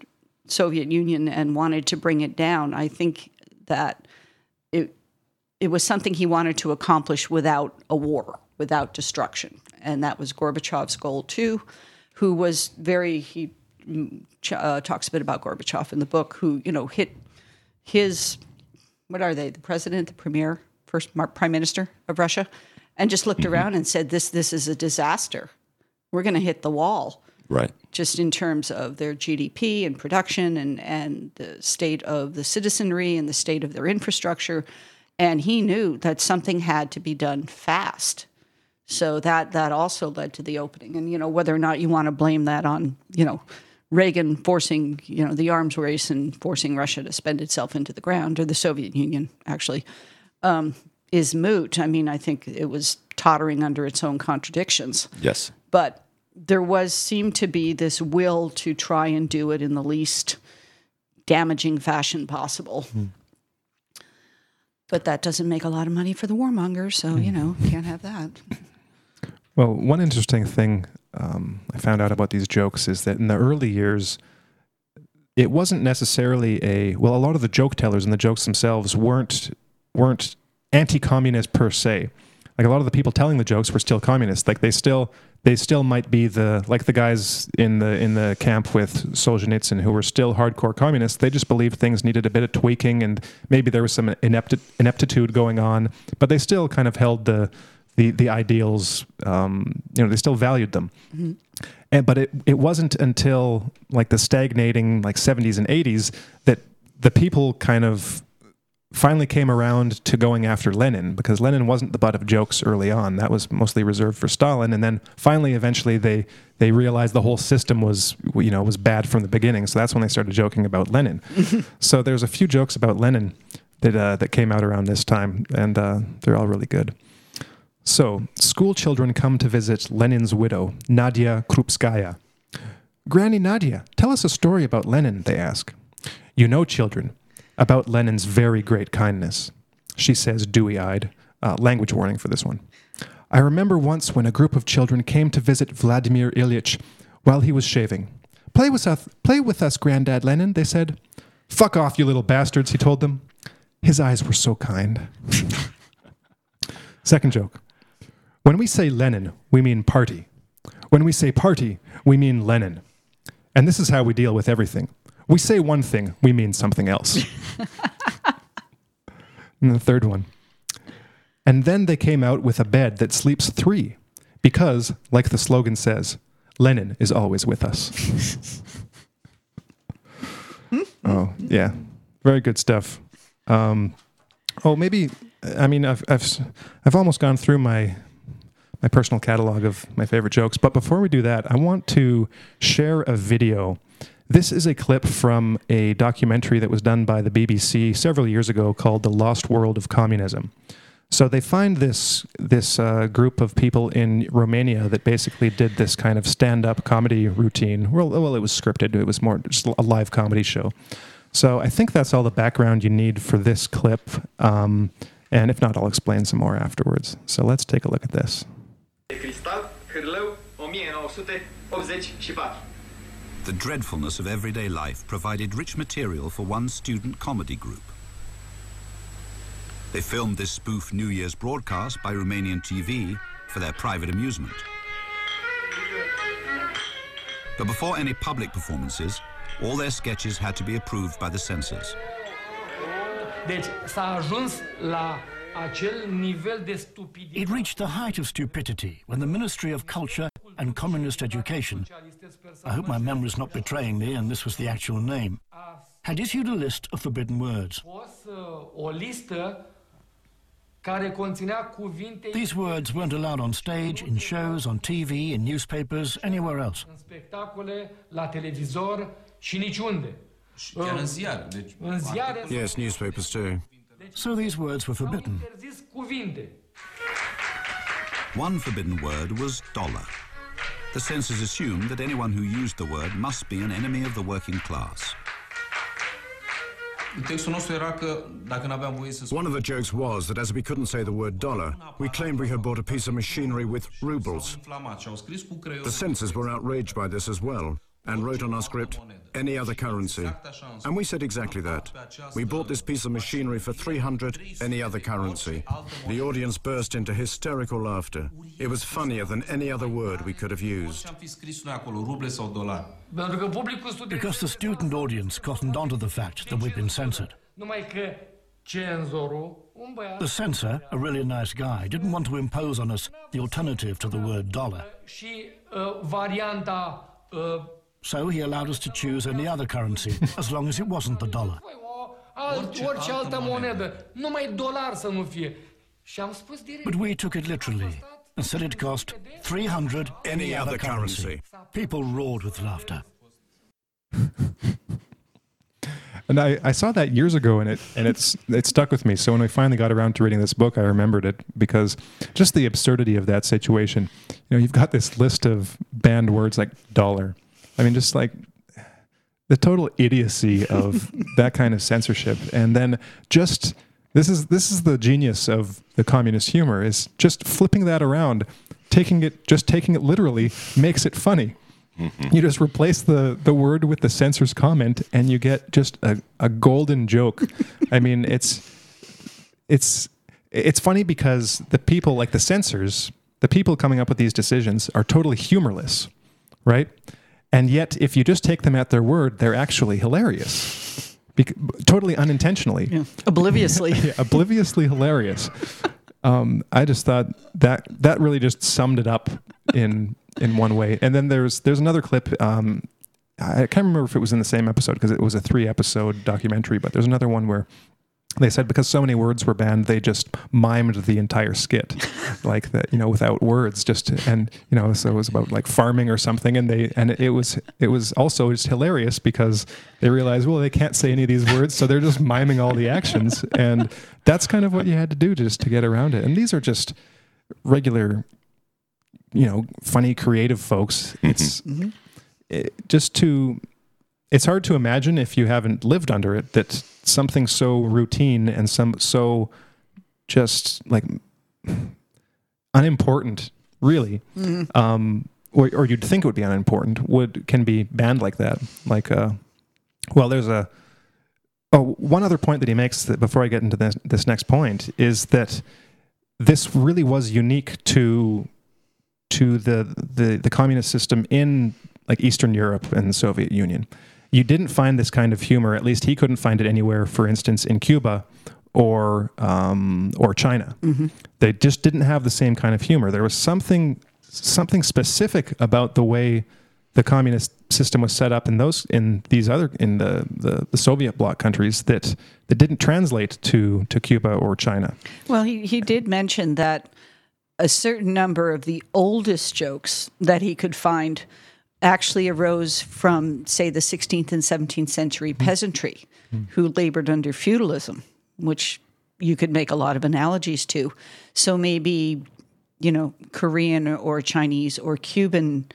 Soviet Union and wanted to bring it down, I think that it it was something he wanted to accomplish without a war, without destruction, and that was Gorbachev's goal too. Who was very he uh, talks a bit about Gorbachev in the book, who you know hit his what are they? The president, the premier, first prime minister of Russia, and just looked around and said, "This this is a disaster. We're going to hit the wall." Right. just in terms of their GDP and production and, and the state of the citizenry and the state of their infrastructure. And he knew that something had to be done fast. So that that also led to the opening. And you know, whether or not you want to blame that on, you know, Reagan forcing, you know, the arms race and forcing Russia to spend itself into the ground, or the Soviet Union actually, um, is moot. I mean, I think it was tottering under its own contradictions Yes. but there was seemed to be this will to try and do it in the least damaging fashion possible. But that doesn't make a lot of money for the warmongers, so you know, can't have that. Well, one interesting thing um, I found out about these jokes is that in the early years, it wasn't necessarily a well. A lot of the joke tellers and the jokes themselves weren't weren't anti-communist per se. Like a lot of the people telling the jokes were still communists. Like they still they still might be the like the guys in the in the camp with Solzhenitsyn who were still hardcore communists. They just believed things needed a bit of tweaking and maybe there was some inepti- ineptitude going on, but they still kind of held the the the ideals. Um, you know, they still valued them. And, but it it wasn't until like the stagnating like 70s and 80s that the people kind of finally came around to going after Lenin because Lenin wasn't the butt of jokes early on. That was mostly reserved for Stalin. And then finally, eventually, they they realized the whole system was you know was bad from the beginning. So that's when they started joking about Lenin. so there's a few jokes about Lenin that uh, that came out around this time, and uh, they're all really good. So, school children come to visit Lenin's widow, Nadia Krupskaya. Granny Nadia, tell us a story about Lenin, they ask. You know, children, about Lenin's very great kindness. She says, dewy eyed. Uh, language warning for this one. I remember once when a group of children came to visit Vladimir Ilyich while he was shaving. Play with us, play with us, Granddad Lenin, they said. Fuck off, you little bastards, he told them. His eyes were so kind. Second joke. When we say Lenin, we mean party. When we say party, we mean Lenin. And this is how we deal with everything. We say one thing, we mean something else. and the third one. And then they came out with a bed that sleeps three, because, like the slogan says, Lenin is always with us. oh, yeah. Very good stuff. Um, oh, maybe, I mean, I've, I've, I've almost gone through my, my personal catalog of my favorite jokes, but before we do that, I want to share a video. This is a clip from a documentary that was done by the BBC several years ago called The Lost World of Communism. So they find this this uh, group of people in Romania that basically did this kind of stand up comedy routine. Well, well, it was scripted. It was more just a live comedy show. So I think that's all the background you need for this clip. Um, and if not, I'll explain some more afterwards. So let's take a look at this. Cristal, Hârlău, 1984. The dreadfulness of everyday life provided rich material for one student comedy group. They filmed this spoof New Year's broadcast by Romanian TV for their private amusement. But before any public performances, all their sketches had to be approved by the censors. Deci s-a ajuns la acel nivel de stupidități. It reached the height of stupidity when the Ministry of Culture and Communist Education, I hope my memory is not betraying me and this was the actual name, had issued a list of forbidden words. Pus uh, o listă care conținea cuvinte These words weren't allowed on stage, in shows, on TV, in newspapers, anywhere else. în spectacole, la televizor și niciunde. Chiar în ziar. Deci, În ziare Yes, newspapers too. So these words were forbidden. One forbidden word was dollar. The censors assumed that anyone who used the word must be an enemy of the working class. Textul nostru era că dacă n-aveam voie să One of the jokes was that as we couldn't say the word dollar, we claimed we had bought a piece of machinery with rubles. inflamat și au scris cu creier. The censors were outraged by this as well and wrote on our script, any other currency. And we said exactly that. We bought this piece of machinery for 300, any other currency. The audience burst into hysterical laughter. It was funnier than any other word we could have used. Ce am fi scris noi acolo, ruble sau dolari? Pentru că publicul studenților... Because the student audience cottoned onto the fact that we'd been censored. Numai că cenzorul, un băiat... The censor, a really nice guy, didn't want to impose on us the alternative to the word dollar. Uh, uh, și varianta So he allowed us to choose any other currency, as long as it wasn't the dollar. Păi, o, alt, orice, Orice altă altă monedă. monedă. Numai dolar să nu fie. Și am spus direct. But we took it literally and said it cost 300 any other currency. People roared with laughter. And I, I saw that years ago, and it and it's it stuck with me. So when we finally got around to reading this book, I remembered it because just the absurdity of that situation. You know, you've got this list of banned words like dollar. I mean, just like the total idiocy of that kind of censorship, and then just this is this is the genius of the communist humor is just flipping that around, taking it just taking it literally makes it funny. Mm-hmm. You just replace the, the word with the censor's comment, and you get just a, a golden joke. I mean, it's it's it's funny because the people like the censors, the people coming up with these decisions are totally humorless, right? And yet, if you just take them at their word, they're actually hilarious, Bec- totally unintentionally, Yeah. Obliviously. Yeah, obliviously hilarious. Um, I just thought that that really just summed it up in in one way. And then there's there's another clip. Um, I can't remember if it was in the same episode because it was a three episode documentary. But there's another one where they said because so many words were banned, they just mimed the entire skit, like that, you know, without words. Just and you know, so it was about like farming or something, and they and it was it was also just hilarious because they realized well they can't say any of these words, so they're just miming all the actions, and that's kind of what you had to do just to get around it. And these are just regular, you know, funny creative folks. It's mm-hmm. Mm-hmm. it, just to it's hard to imagine if you haven't lived under it that something so routine and some so just like unimportant, really, um, or, or you'd think it would be unimportant, would can be banned like that. Like, uh, well, there's a oh one other point that he makes that before I get into this this next point is that this really was unique to to the the, the communist system in like Eastern Europe and the Soviet Union. You didn't find this kind of humor. At least he couldn't find it anywhere. For instance, in Cuba or um, or China, they just didn't have the same kind of humor. There was something something specific about the way the communist system was set up in those in these other in the, the, the Soviet bloc countries that that didn't translate to to Cuba or China. Well, he, he did mention that a certain number of the oldest jokes that he could find actually arose from, say, the 16th and 17th century hmm. peasantry hmm. who labored under feudalism, which you could make a lot of analogies to. So maybe, you know, Korean or Chinese or Cuban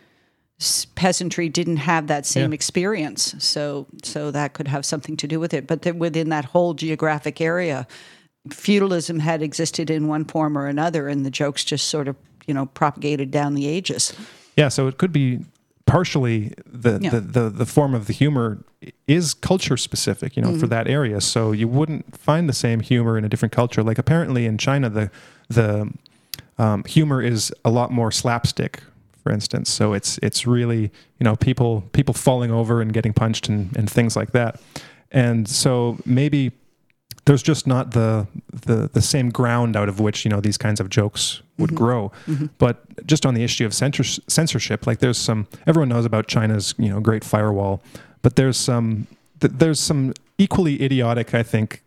peasantry didn't have that same Yeah. experience. So so that could have something to do with it. But within that whole geographic area, feudalism had existed in one form or another, and the jokes just sort of you know propagated down the ages. Yeah, so it could be partially the, Yeah. the, the, the form of the humor is culture specific, you know, for that area. So you wouldn't find the same humor in a different culture. Like apparently in China, the the um, humor is a lot more slapstick, for instance. So it's it's really you know people people falling over and getting punched and, and things like that. And so maybe there's just not the the the same ground out of which you know these kinds of jokes would grow. But just on the issue of censors- censorship, like there's some everyone knows about China's you know great firewall, but there's some th- there's some equally idiotic, I think,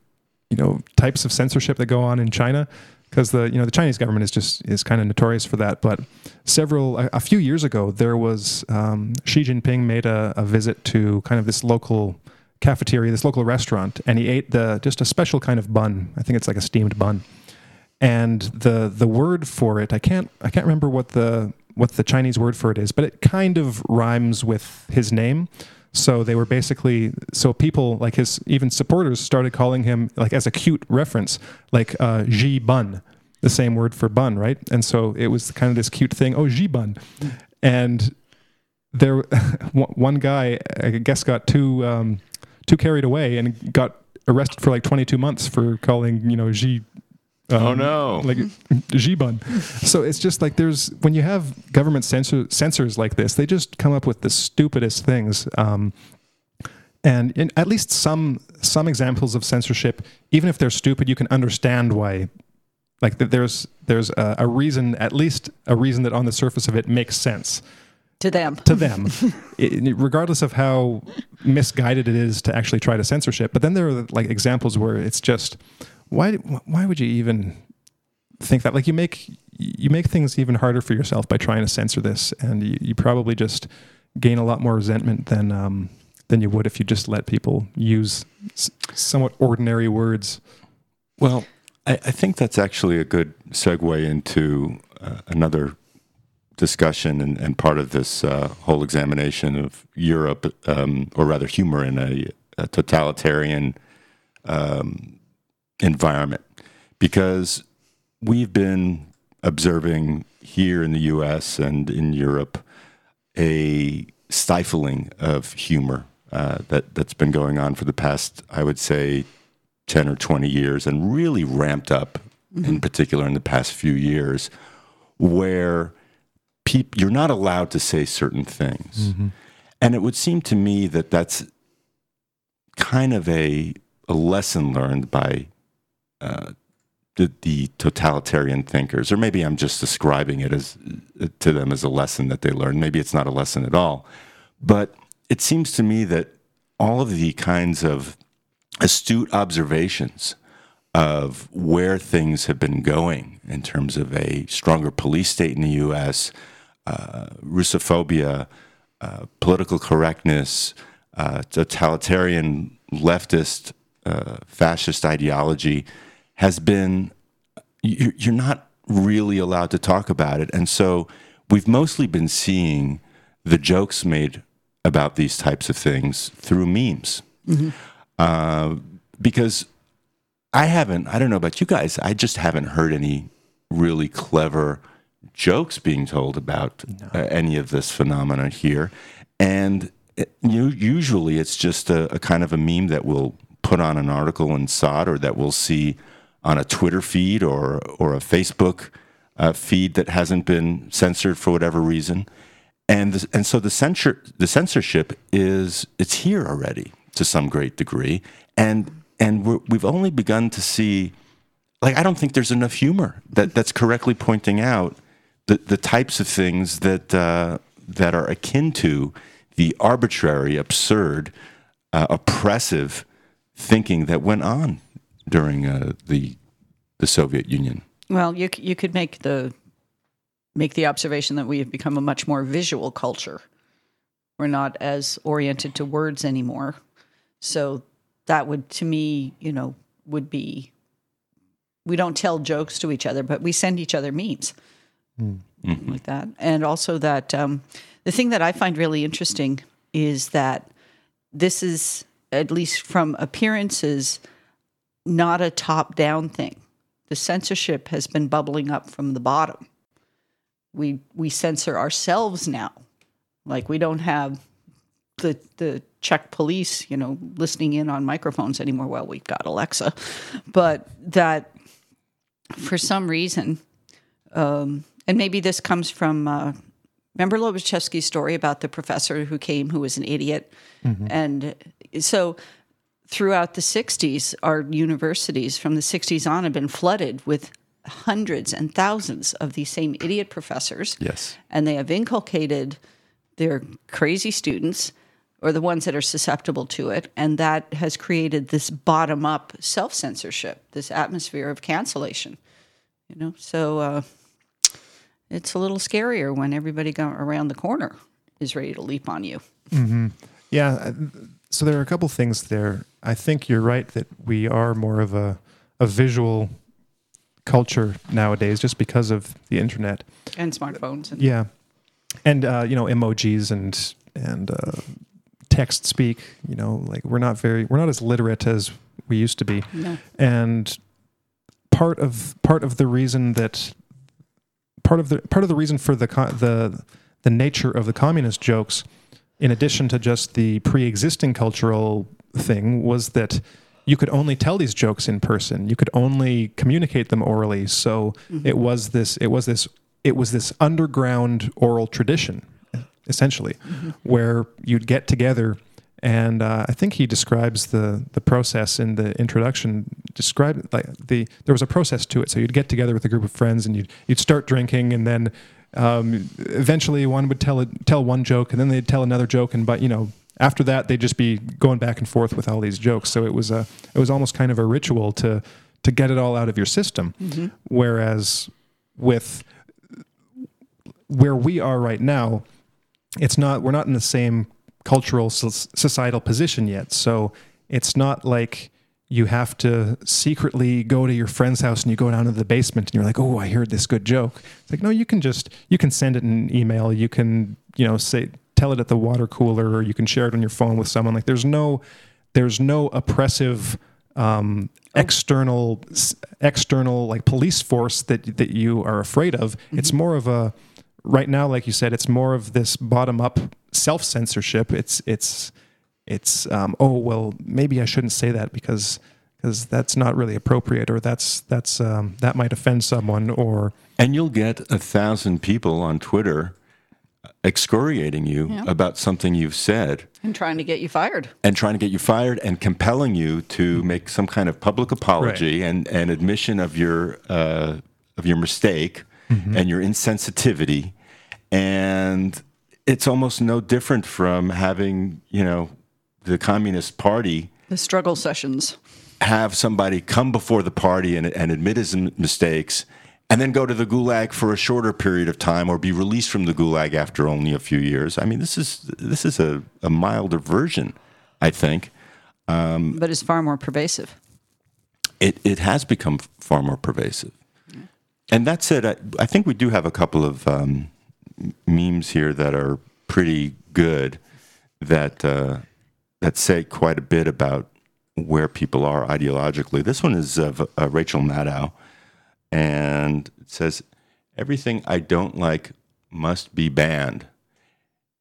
you know types of censorship that go on in China because the you know the Chinese government is just is kind of notorious for that. But several a, a few years ago, there was um, Xi Jinping made a, a visit to kind of this local cafeteria, this local restaurant, and he ate the just a special kind of bun. I think it's like a steamed bun. And the the word for it, I can't I can't remember what the what the Chinese word for it is, but it kind of rhymes with his name. So they were basically so people like his even supporters started calling him like as a cute reference, like uh, Xi Bun, the same word for bun, right? And so it was kind of this cute thing. Oh, Xi Bun, and there one one guy I guess got too um, too carried away and got arrested for like 22 months for calling you know Xi. Um, Oh, no. Like Xi bun. So it's just like there's when you have government censor, censors like this, they just come up with the stupidest things. Um, and in at least some some examples of censorship, even if they're stupid, you can understand why. Like that there's there's a, a reason, at least a reason that on the surface of it makes sense To them, to them, I- regardless of how misguided it is to actually try to censorship. But then there are like examples where it's just why why would you even think that? Like you make you make things even harder for yourself by trying to censor this, and you, you probably just gain a lot more resentment than um, than you would if you just let people use s- somewhat ordinary words. Well, I, I think that's actually a good segue into uh, another discussion and, and part of this uh, whole examination of Europe, um, or rather humor in a, a totalitarian um, environment. Because we've been observing here in the US and in Europe a stifling of humor uh, that, that's been going on for the past, I would say, 10 or 20 years and really ramped up in particular in the past few years where peop- you're not allowed to say certain things. And it would seem to me that that's kind of a, a lesson learned by uh, the, the totalitarian thinkers. Or maybe i'm just describing it as to them as a lesson that they learned. Maybe it's not a lesson at all. But it seems to me that all of the kinds of astute observations of where things have been going in terms of a stronger police state in the U.S., uh, Russophobia, uh, political correctness, uh, totalitarian leftist uh, fascist ideology has been, you- you're not really allowed to talk about it. And so we've mostly been seeing the jokes made about these types of things through memes. Uh, because I haven't. I don't know about you guys. I just haven't heard any really clever jokes being told about uh, any of this phenomena here, and it, you, usually it's just a, a kind of a meme that we'll put on an article in SOTT or that we'll see on a Twitter feed or or a Facebook uh, feed that hasn't been censored for whatever reason, and the, and so the censor the censorship is it's here already to some great degree, and and we're, we've only begun to see like I don't think there's enough humor that that's correctly pointing out the the types of things that uh, that are akin to the arbitrary, absurd, uh, oppressive thinking that went on during uh, the the Soviet Union. Well, you you could make the make the observation that we have become a much more visual culture. We're not as oriented to words anymore. So that would to me, you know, would be we don't tell jokes to each other, but we send each other memes like that. And also that um, the thing that I find really interesting is that this is at least from appearances not a top down thing. The censorship has been bubbling up from the bottom. We we censor ourselves now. Like we don't have the the Czech police, you know, listening in on microphones anymore. Well, we've got Alexa, but that for some reason, um, and maybe this comes from. Uh, remember Lobaczewski's story about the professor who came who was an idiot, and so throughout the 60s, our universities from the 60s on have been flooded with hundreds and thousands of these same idiot professors. Yes. And they have inculcated their crazy students or the ones that are susceptible to it. And that has created this bottom up self censorship, this atmosphere of cancellation. You know, so uh, it's a little scarier when everybody go around the corner is ready to leap on you. Yeah. uh, So there are a couple things there. I think you're right that we are more of a, a visual culture nowadays just because of the internet. And smartphones. And, Yeah. And, uh, you know, emojis and, and uh, text speak, you know, like we're not very, we're not as literate as we used to be. No. And part of, part of the reason that, part of the, part of the reason for the, co- the, the nature of the communist jokes in addition to just the pre-existing cultural thing was that you could only tell these jokes in person you could only communicate them orally so mm-hmm. it was this it was this it was this underground oral tradition essentially where you'd get together and uh, I think he describes the the process in the introduction. Describe like the there was a process to it. So you'd get together with a group of friends and you'd you'd start drinking, and then um, eventually one would tell a, tell one joke, and then they'd tell another joke, and but you know after that they'd just be going back and forth with all these jokes. So it was a it was almost kind of a ritual to to get it all out of your system. Whereas with where we are right now, it's not we're not in the same cultural societal position yet. So it's not like you have to secretly go to your friend's house and you go down to the basement and you're like oh i heard this good joke. It's like no you can just you can send it in an email. You can you know say tell it at the water cooler or you can share it on your phone with someone. Like there's no there's no oppressive um, external external like police force that that you are afraid of. It's more of a right now like you said it's more of this bottom up self censorship it's it's it's um, oh well maybe I shouldn't say that because because that's not really appropriate or that's that's um, that might offend someone or And you'll get a thousand people on Twitter excoriating you Yeah. about something you've said and trying to get you fired. and trying to get you fired and compelling you to make some kind of public apology and, and admission of your uh, of your mistake Mm-hmm. and your insensitivity and it's almost no different from having you know the communist party The struggle sessions. have somebody come before the party and, and admit his mistakes and then go to the gulag for a shorter period of time or be released from the gulag after only a few years i mean this is this is a, a milder version i think um, but it's far more pervasive. it, it has become far more pervasive. And that said, I, I think we do have a couple of um, memes here that are pretty good that uh, that say quite a bit about where people are ideologically. This one is of uh, Rachel Maddow, and it says, "Everything I don't like must be banned.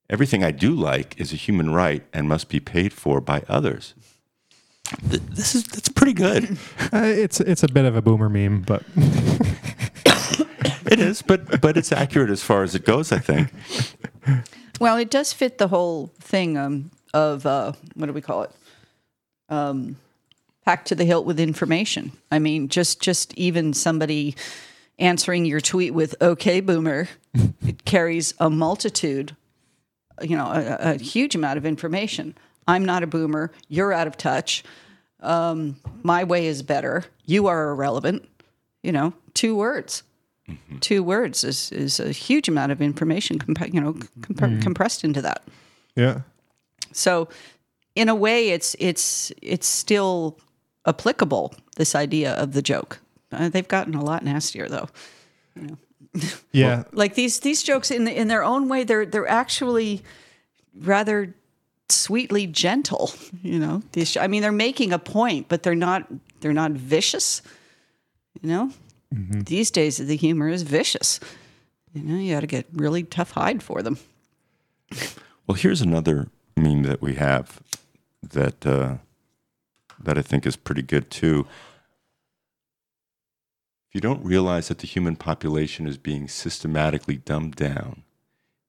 Everything I do like is a human right and must be paid for by others." Th- This is that's pretty good. Uh, it's it's a bit of a boomer meme, but It is, but but it's accurate as far as it goes. I think. Well, it does fit the whole thing um, of uh, what do we call it? Um, packed to the hilt with information. I mean, just just even somebody answering your tweet with "Okay, Boomer," it carries a multitude, you know, a, a huge amount of information. I'm not a boomer. You're out of touch. Um, my way is better. You are irrelevant. You know, two words. Two words is, is a huge amount of information, compa- you know, comp- compressed into that. yeah. So, in a way, it's it's it's still applicable. This idea of the joke. Uh, they've gotten a lot nastier, though. Yeah. Like these these jokes, in in their own way, they're they're actually rather sweetly gentle. You know, these. I mean, they're making a point, but they're not they're not vicious. You know, these days the humor is vicious. You know, you got to get really tough hide for them. Well, here's another meme that we have that uh, that I think is pretty good too. If you don't realize that the human population is being systematically dumbed down,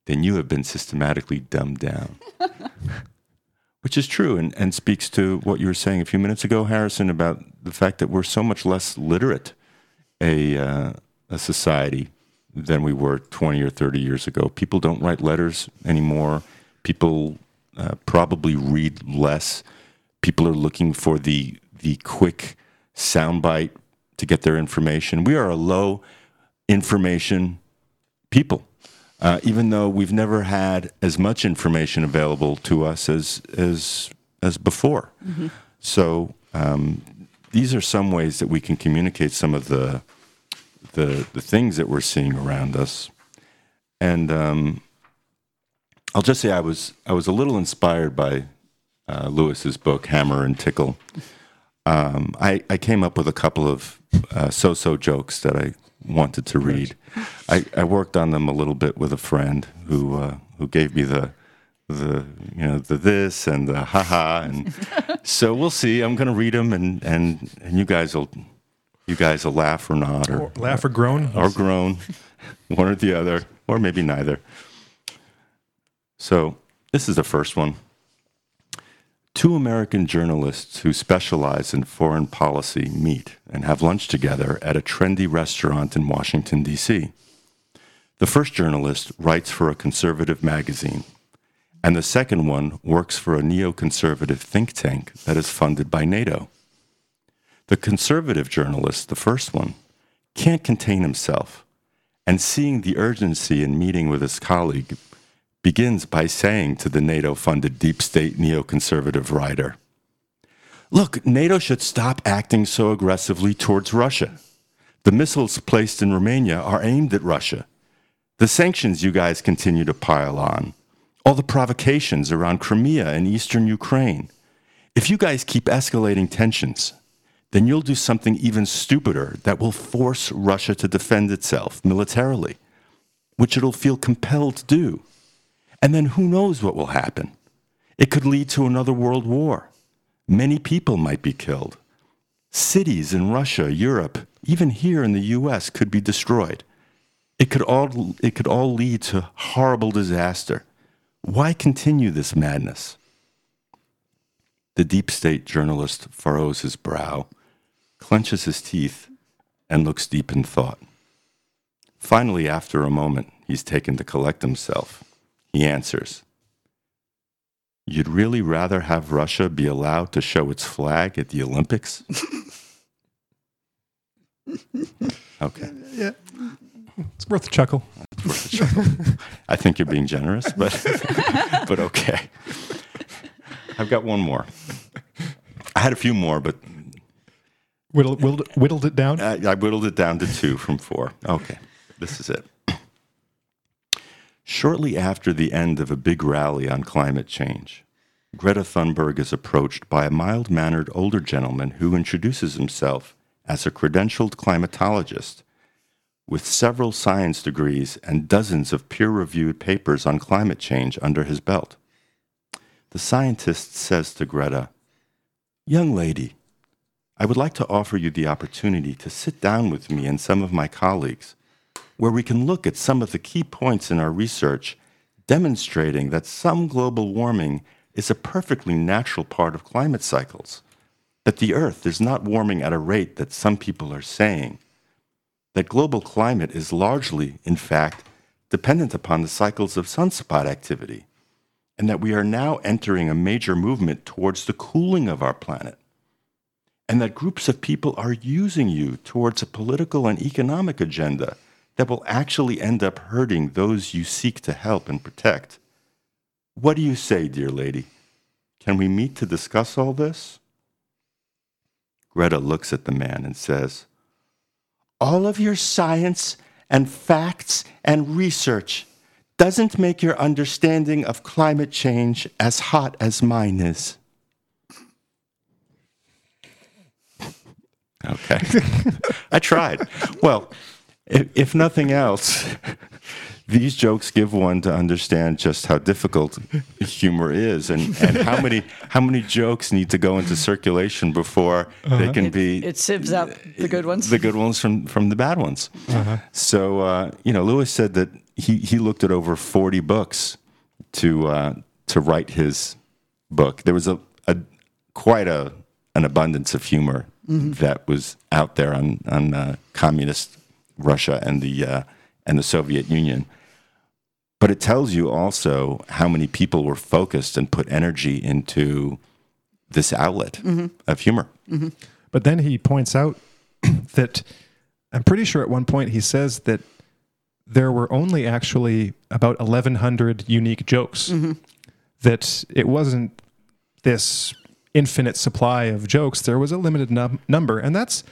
then you have been systematically dumbed down. Which is true and, and speaks to what you were saying a few minutes ago, Harrison, about the fact that we're so much less literate a, uh, a society than we were 20 or 30 years ago. People don't write letters anymore. People uh, probably read less. People are looking for the, the quick soundbite to get their information. We are a low information people, uh, even though we've never had as much information available to us as, as, as before. So um, these are some ways that we can communicate some of the the the things that we're seeing around us. And um, I'll just say I was I was a little inspired by uh, Lewis's book Hammer and Tickle. Um, I I came up with a couple of uh, so-so jokes that I wanted to read. I, I worked on them a little bit with a friend who uh, who gave me the the you know the this and the haha and so we'll see. I'm going to read them and and and you guys will you guys will laugh or not or, Or laugh or groan. or groan, one or the other, or maybe neither. So, this is the first one. Two American journalists who specialize in foreign policy meet and have lunch together at a trendy restaurant in Washington, D.C. The first journalist writes for a conservative magazine, and the second one works for a neoconservative think tank that is funded by NATO. The conservative journalist, the first one, can't contain himself, and seeing the urgency in meeting with his colleague, begins by saying to the NATO funded deep state neoconservative writer, Look, NATO should stop acting so aggressively towards Russia. The missiles placed in Romania are aimed at Russia. The sanctions you guys continue to pile on, all the provocations around Crimea and eastern Ukraine. If you guys keep escalating tensions, then you'll do something even stupider that will force Russia to defend itself militarily, which it'll feel compelled to do. And then who knows what will happen? It could lead to another world war. Many people might be killed. Cities in Russia, Europe, even here in the US could be destroyed. It could all it could all lead to horrible disaster. Why continue this madness? The deep state journalist furrows his brow, clenches his teeth, and looks deep in thought. Finally, after a moment, he's taken to collect himself. He answers, You'd really rather have Russia be allowed to show its flag at the Olympics? okay. Yeah. It's worth a chuckle. Worth a chuckle. I think you're being generous, but but okay. I've got one more. I had a few more, but Whittled, whittled, whittled it down. I, I whittled it down to two from four. Okay, this is it. Shortly after the end of a big rally on climate change, Greta Thunberg is approached by a mild mannered older gentleman who introduces himself as a credentialed climatologist with several science degrees and dozens of peer reviewed papers on climate change under his belt. The scientist says to Greta, Young lady, I would like to offer you the opportunity to sit down with me and some of my colleagues, where we can look at some of the key points in our research demonstrating that some global warming is a perfectly natural part of climate cycles, that the Earth is not warming at a rate that some people are saying, that global climate is largely, in fact, dependent upon the cycles of sunspot activity, and that we are now entering a major movement towards the cooling of our planet, and that groups of people are using you towards a political and economic agenda that will actually end up hurting those you seek to help and protect. What do you say, dear lady? Can we meet to discuss all this? Greta looks at the man and says, All of your science and facts and research doesn't make your understanding of climate change as hot as mine is. Okay. I tried. Well, if, if nothing else, these jokes give one to understand just how difficult humor is and, and how many how many jokes need to go into circulation before they can It, be it sieves out the good ones. the good ones from, from the bad ones. So, uh, you know, Lewis said that he, he looked at over 40 books to, uh, to write his book. There was a, a quite a, an abundance of humor that was out there on, on uh, communist Russia and the, uh, and the Soviet Union. But it tells you also how many people were focused and put energy into this outlet mm-hmm. of humor. Mm-hmm. But then he points out that I'm pretty sure at one point he says that there were only actually about 1,100 unique jokes. Mm-hmm. That it wasn't this infinite supply of jokes. There was a limited num- number, and that's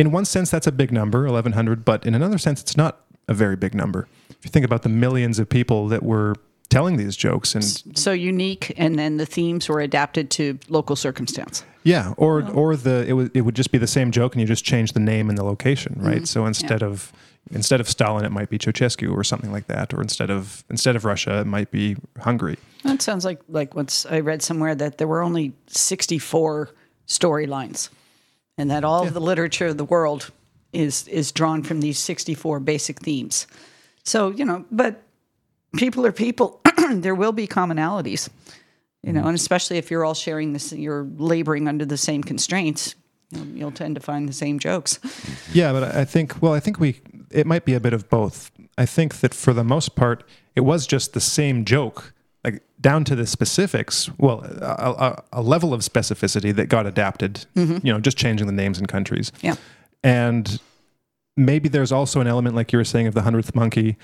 in one sense that's a big number, 1,100. But in another sense, it's not a very big number. If you think about the millions of people that were telling these jokes and so unique, and then the themes were adapted to local circumstance. Yeah, or oh. or the it would it would just be the same joke and you just change the name and the location, right? Mm-hmm. So instead of instead of Stalin, it might be Ceausescu or something like that, or instead of instead of Russia, it might be Hungary. That sounds like like once I read somewhere that there were only 64 storylines, and that all of the literature of the world is is drawn from these 64 basic themes. So you know, but people are people. there will be commonalities, you know, and especially if you're all sharing this, you're laboring under the same constraints. You'll tend to find the same jokes. Yeah, but I think well, I think we it might be a bit of both. I think that for the most part, it was just the same joke, like down to the specifics. Well, a, a, a level of specificity that got adapted. You know, just changing the names and countries. Yeah. and maybe there's also an element like you were saying of the hundredth monkey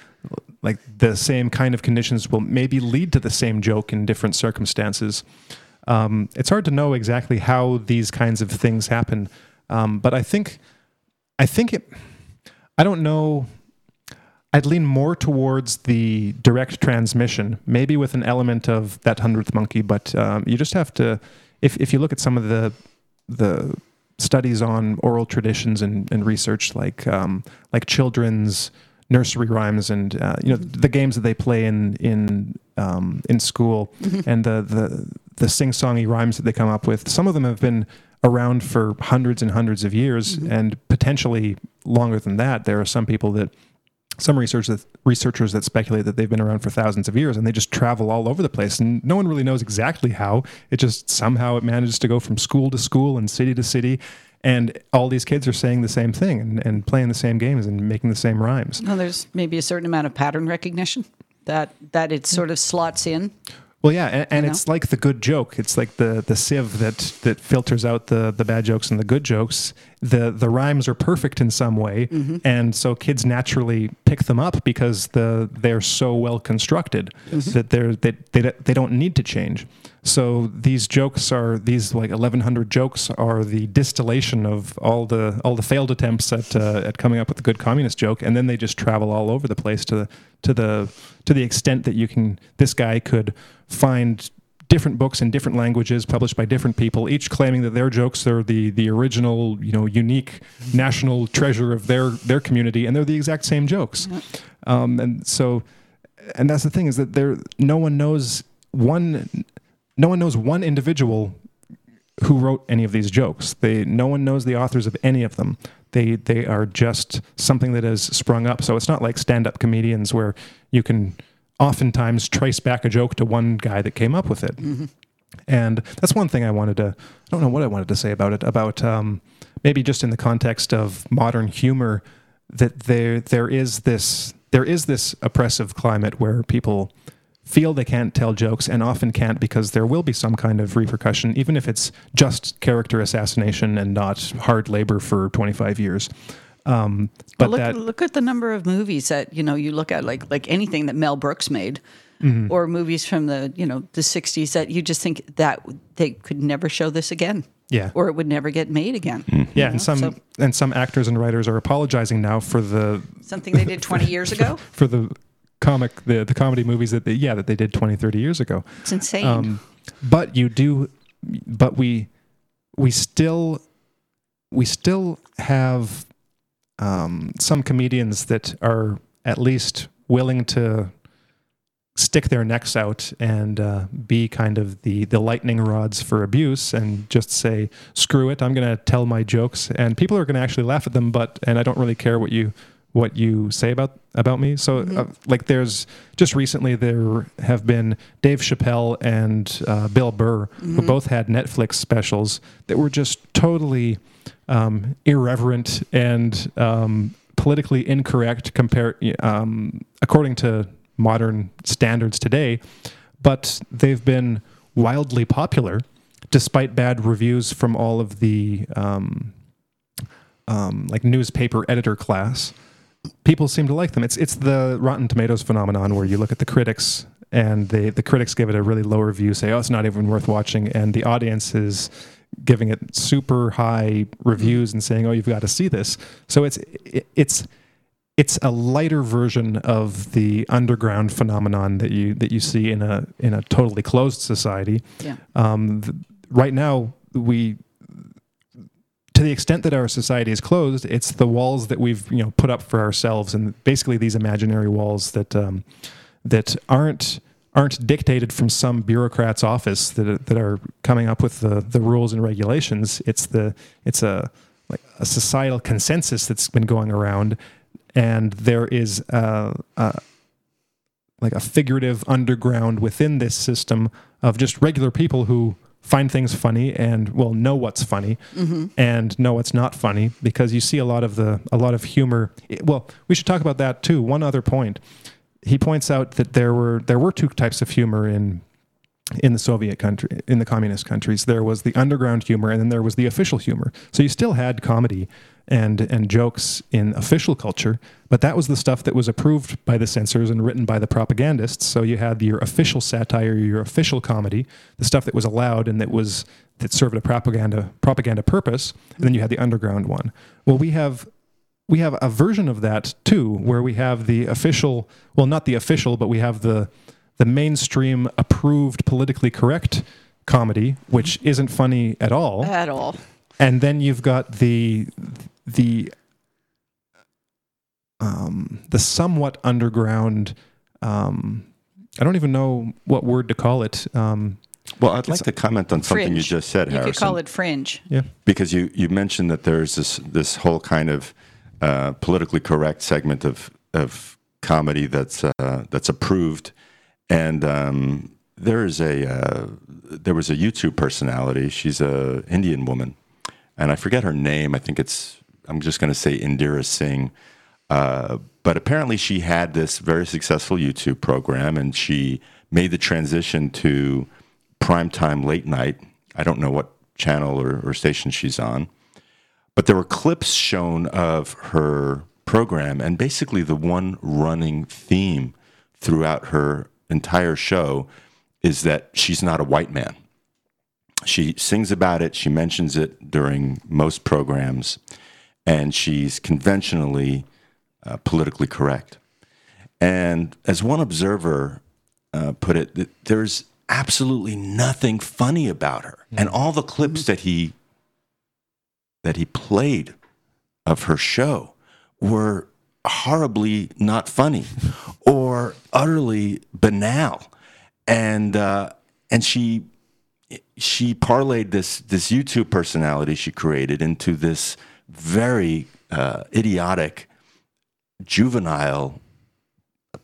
like the same kind of conditions will maybe lead to the same joke in different circumstances um, it's hard to know exactly how these kinds of things happen um, but i think i think it i don't know i'd lean more towards the direct transmission maybe with an element of that hundredth monkey but um, you just have to if, if you look at some of the the studies on oral traditions and, and research like um, like children's nursery rhymes and uh, you know the games that they play in in um, in school and the the the sing songy rhymes that they come up with. Some of them have been around for hundreds and hundreds of years and potentially longer than that. There are some people that some researchers that, researchers that speculate that they've been around for thousands of years and they just travel all over the place and no one really knows exactly how it just somehow it manages to go from school to school and city to city and all these kids are saying the same thing and, and playing the same games and making the same rhymes Well, there's maybe a certain amount of pattern recognition that that it sort of slots in. well yeah and, and know? it's like the good joke it's like the the sieve that that filters out the the bad jokes and the good jokes the the rhymes are perfect in some way and so kids naturally pick them up because the they're so well constructed that they're they, they they don't need to change. So these jokes are these like 1100 jokes are the distillation of all the all the failed attempts at uh, at coming up with a good communist joke and then they just travel all over the place to to the to the extent that you can this guy could find different books in different languages published by different people, each claiming that their jokes are the the original, you know, unique national treasure of their their community, and they're the exact same jokes. Um, and so, and that's the thing is that there no one knows one no one knows one individual who wrote any of these jokes. They no one knows the authors of any of them. They they are just something that has sprung up. So it's not like stand-up comedians where you can oftentimes trace back a joke to one guy that came up with it. And that's one thing I wanted to I don't know what I wanted to say about it about um, maybe just in the context of modern humor that there there is this there is this oppressive climate where people feel they can't tell jokes and often can't because there will be some kind of repercussion, even if it's just character assassination and not hard labor for 25 years. Um, but look, that look at the number of movies that you know you look at like like anything that Mel Brooks made, Mm-hmm. or movies from the you know the '60s that you just think that they could never show this again, yeah or it would never get made again. yeah and some so- and some actors and writers are apologizing now for the Something they did 20 years ago. for the comic the the comedy movies that they yeah that they did 20 30 years ago It's insane. um, but you do but we we still we still have um, some comedians that are at least willing to stick their necks out and uh, be kind of the the lightning rods for abuse and just say screw it i'm going to tell my jokes. And people are going to actually laugh at them but and i don't really care what you what you say about about me. So uh, like there's just recently there have been dave chappelle and uh, bill burr who both had netflix specials that were just totally um, irreverent and um, politically incorrect compared um, according to modern standards today, but they've been wildly popular despite bad reviews from all of the um, um, like newspaper editor class. People seem to like them. It's it's the Rotten Tomatoes phenomenon where you look at the critics and they the critics give it a really low review, say oh it's not even worth watching, and the audience is giving it super high reviews and saying oh you've got to see this. So it's it, it's it's a lighter version of the underground phenomenon that you that you see in a in a totally closed society. Yeah. Um, th- right now, we to the extent that our society is closed, it's the walls that we've you know put up for ourselves, and basically these imaginary walls that um, that aren't aren't dictated from some bureaucrat's office that that are coming up with the the rules and regulations. It's the it's a like a societal consensus that's been going around, and there is a, a like a figurative underground within this system of just regular people who find things funny and well know what's funny mm-hmm. and know what's not funny because you see a lot of the a lot of humor. Well we should talk about that too. One other point. He points out that there were there were two types of humor in in the Soviet country in the communist countries there was the underground humor and then there was the official humor. So you still had comedy and and jokes in official culture but that was the stuff that was approved by the censors and written by the propagandists. So you had your official satire your official comedy the stuff that was allowed and that was that served a propaganda propaganda purpose and then you had the underground one. Well we have we have a version of that too where we have the official well not the official but we have the the mainstream approved politically correct comedy which isn't funny at all At all. and then you've got the the um, the somewhat underground. Um, I don't even know what word to call it. Um, Well, I'd like to comment on something Fringe. you just said, You Harrison. could call it fringe. yeah, because you, you mentioned that there's this this whole kind of uh, politically correct segment of of comedy that's uh, that's approved, and um, there is a uh, there was a YouTube personality. She's a Indian woman, and I forget her name. I think it's I'm just going to say Indira Singh. Uh, but apparently, she had this very successful YouTube program, and she made the transition to primetime late night. I don't know what channel or, or station she's on, but there were clips shown of her program, and basically, the one running theme throughout her entire show is that she's not a white man. She sings about it, she mentions it during most programs, and she's conventionally uh, politically correct. And as one observer uh, put it, there's absolutely nothing funny about her. And all the clips that he that he played of her show were horribly not funny or utterly banal. And uh, and she she parlayed this this YouTube personality she created into this very uh, idiotic, juvenile,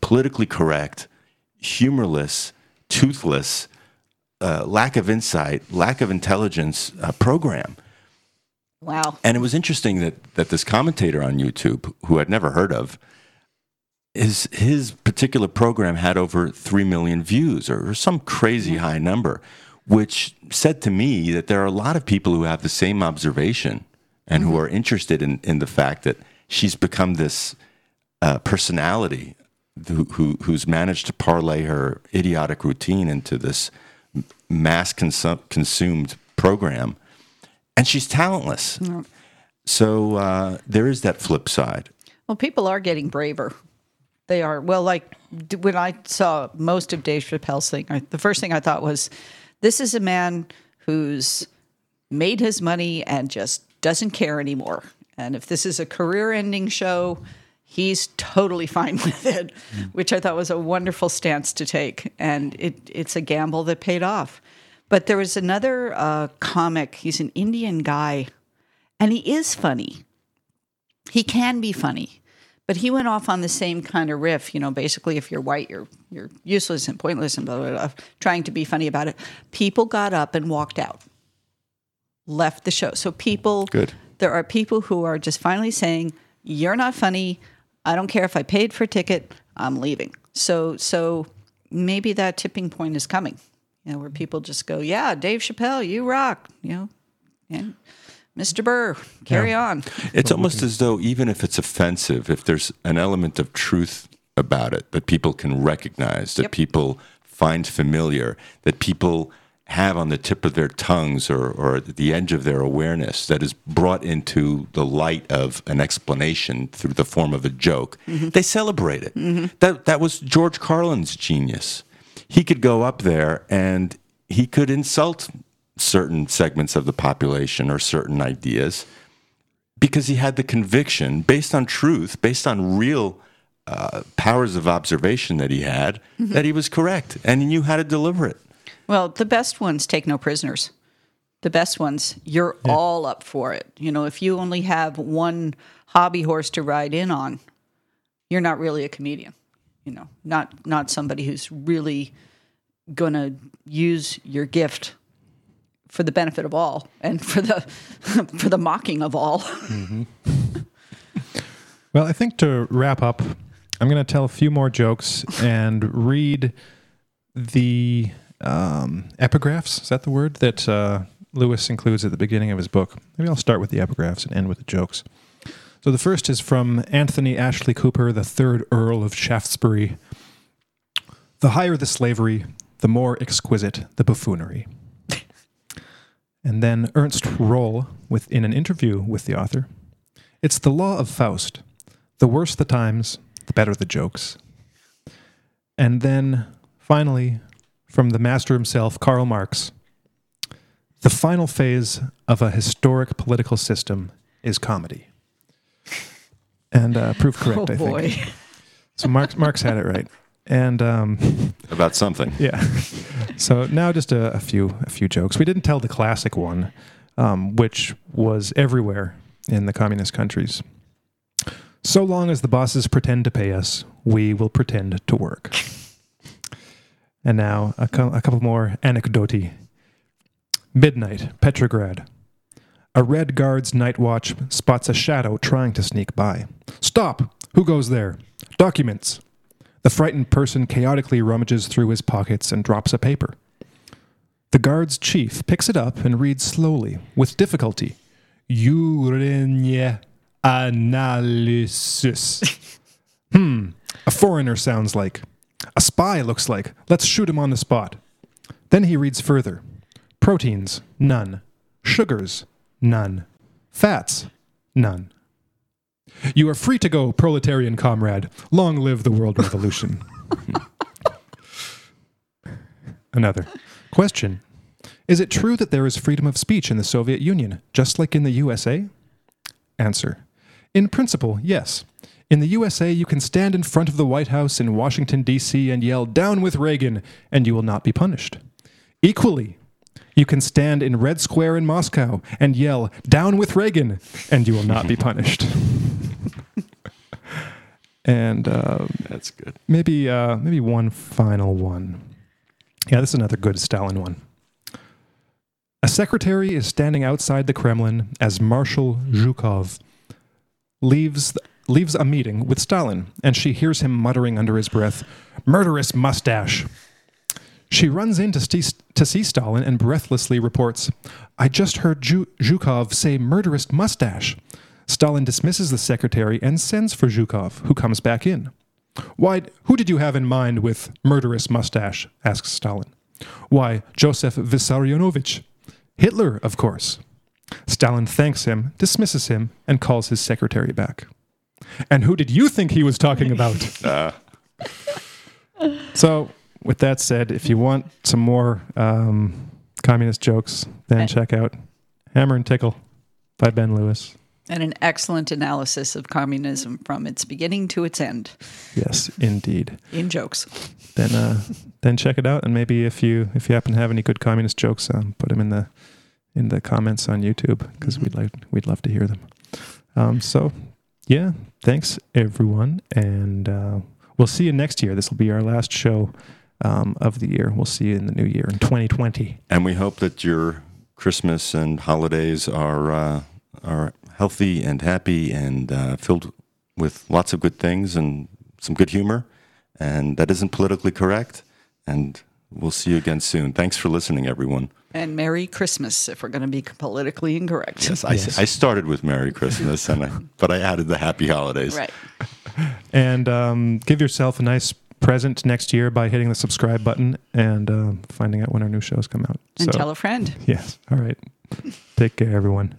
politically correct, humorless, toothless, uh, lack of insight, lack of intelligence uh, program. Wow. And it was interesting that that this commentator on YouTube, who I'd never heard of, his his particular program had over three million views or, or some crazy high number, which said to me that there are a lot of people who have the same observation and who are interested in in the fact that she's become this uh, personality who, who who's managed to parlay her idiotic routine into this mass consum- consumed program, and she's talentless. So uh, there is that flip side. Well, people are getting braver. They are. Well, like when I saw most of Dave Chappelle's thing, I, the first thing I thought was, this is a man who's made his money and just doesn't care anymore. And if this is a career ending show, he's totally fine with it, which I thought was a wonderful stance to take. And it, it's a gamble that paid off. But there was another uh, comic, he's an Indian guy, and he is funny he can be funny but he went off on the same kind of riff you know basically if you're white you're you're useless and pointless and blah blah blah trying to be funny about it. People got up and walked out. Left the show. So people Good. there are people who are just finally saying you're not funny. I don't care if i paid for a ticket. I'm leaving. So so maybe that tipping point is coming you know where people just go yeah dave chappelle you rock you know and mr burr carry on It's almost as though even if it's offensive, if there's an element of truth about it that people can recognize, that Yep. people find familiar, that people have on the tip of their tongues or, or at the edge of their awareness, that is brought into the light of an explanation through the form of a joke, mm-hmm. they celebrate it. Mm-hmm. That, that was George Carlin's genius. He could go up there and he could insult certain segments of the population or certain ideas because he had the conviction based on truth, based on real uh, powers of observation that he had, that he was correct and he knew how to deliver it. Well, the best ones take no prisoners. The best ones, you're all up for it. You know, if you only have one hobby horse to ride in on, you're not really a comedian. You know, not not somebody who's really going to use your gift for the benefit of all and for the for the mocking of all. Well, I think to wrap up, I'm going to tell a few more jokes and read the um, epigraphs. Is that the word that uh, Lewis includes at the beginning of his book? Maybe I'll start with the epigraphs and end with the jokes. So the first is from Anthony Ashley Cooper, the third Earl of Shaftesbury. The higher the slavery, the more exquisite the buffoonery. And then Ernst Röhl, with, in an interview with the author, it's the law of Faust. The worse the times, the better the jokes. And then finally, from the master himself, Karl Marx, the final phase of a historic political system is comedy. And uh, proof correct, oh I boy. think. So Marx, Marx had it right. And um, About something. yeah. So now just a, a few a few jokes. We didn't tell the classic one, um, which was everywhere in the communist countries. So long as the bosses pretend to pay us, we will pretend to work. And now a, cou- a couple more anecdote. Midnight, Petrograd. A red guard's night watch spots a shadow trying to sneak by. Stop! Who goes there? Documents. The frightened person chaotically rummages through his pockets and drops a paper. The guard's chief picks it up and reads slowly, with difficulty. Urania analysis. hmm, a foreigner sounds like. A spy looks like. Let's shoot him on the spot. Then he reads further. Proteins, none. Sugars, none. Fats, none. You are free to go, proletarian comrade. Long live the world revolution. Another. Question Is it true that there is freedom of speech in the Soviet Union, just like in the USA? Answer In principle, yes. In the USA, you can stand in front of the White House in Washington, D.C., and yell, Down with Reagan, and you will not be punished. Equally, you can stand in Red Square in Moscow and yell, Down with Reagan, and you will not be punished. and uh, That's good. maybe, uh, maybe one final one. Yeah, this is another good Stalin one. A secretary is standing outside the Kremlin as Marshal Zhukov leaves leaves a meeting with Stalin, and she hears him muttering under his breath, "Murderous mustache." She runs in to, st- to see Stalin and breathlessly reports, "I just heard Zhu- Zhukov say murderous mustache." Stalin dismisses the secretary and sends for Zhukov, who comes back in. Why, who did you have in mind with murderous mustache? asks Stalin. Why, Joseph Vissarionovich. Hitler, of course. Stalin thanks him, dismisses him, and calls his secretary back. And who did you think he was talking about? so, with that said, if you want some more um, communist jokes, then check out Hammer and Tickle by Ben Lewis. And an excellent analysis of communism from its beginning to its end. Yes, indeed. in jokes. then uh, then check it out and maybe if you if you happen to have any good communist jokes um, put them in the in the comments on YouTube because we'd like we'd love to hear them. Um, so yeah thanks everyone and uh, we'll see you next year. This will be our last show um, of the year. We'll see you in the new year in 2020 And we hope that your Christmas and holidays are uh, are healthy and happy and uh, filled with lots of good things and some good humor, and that isn't politically correct. And we'll see you again soon. Thanks for listening, everyone. And Merry Christmas, if we're going to be politically incorrect. Yes, I, I started with Merry Christmas, and I, but I added the Happy Holidays. Right. and um, give yourself a nice present next year by hitting the subscribe button and uh, finding out when our new shows come out And So- tell a friend. yes all right take care everyone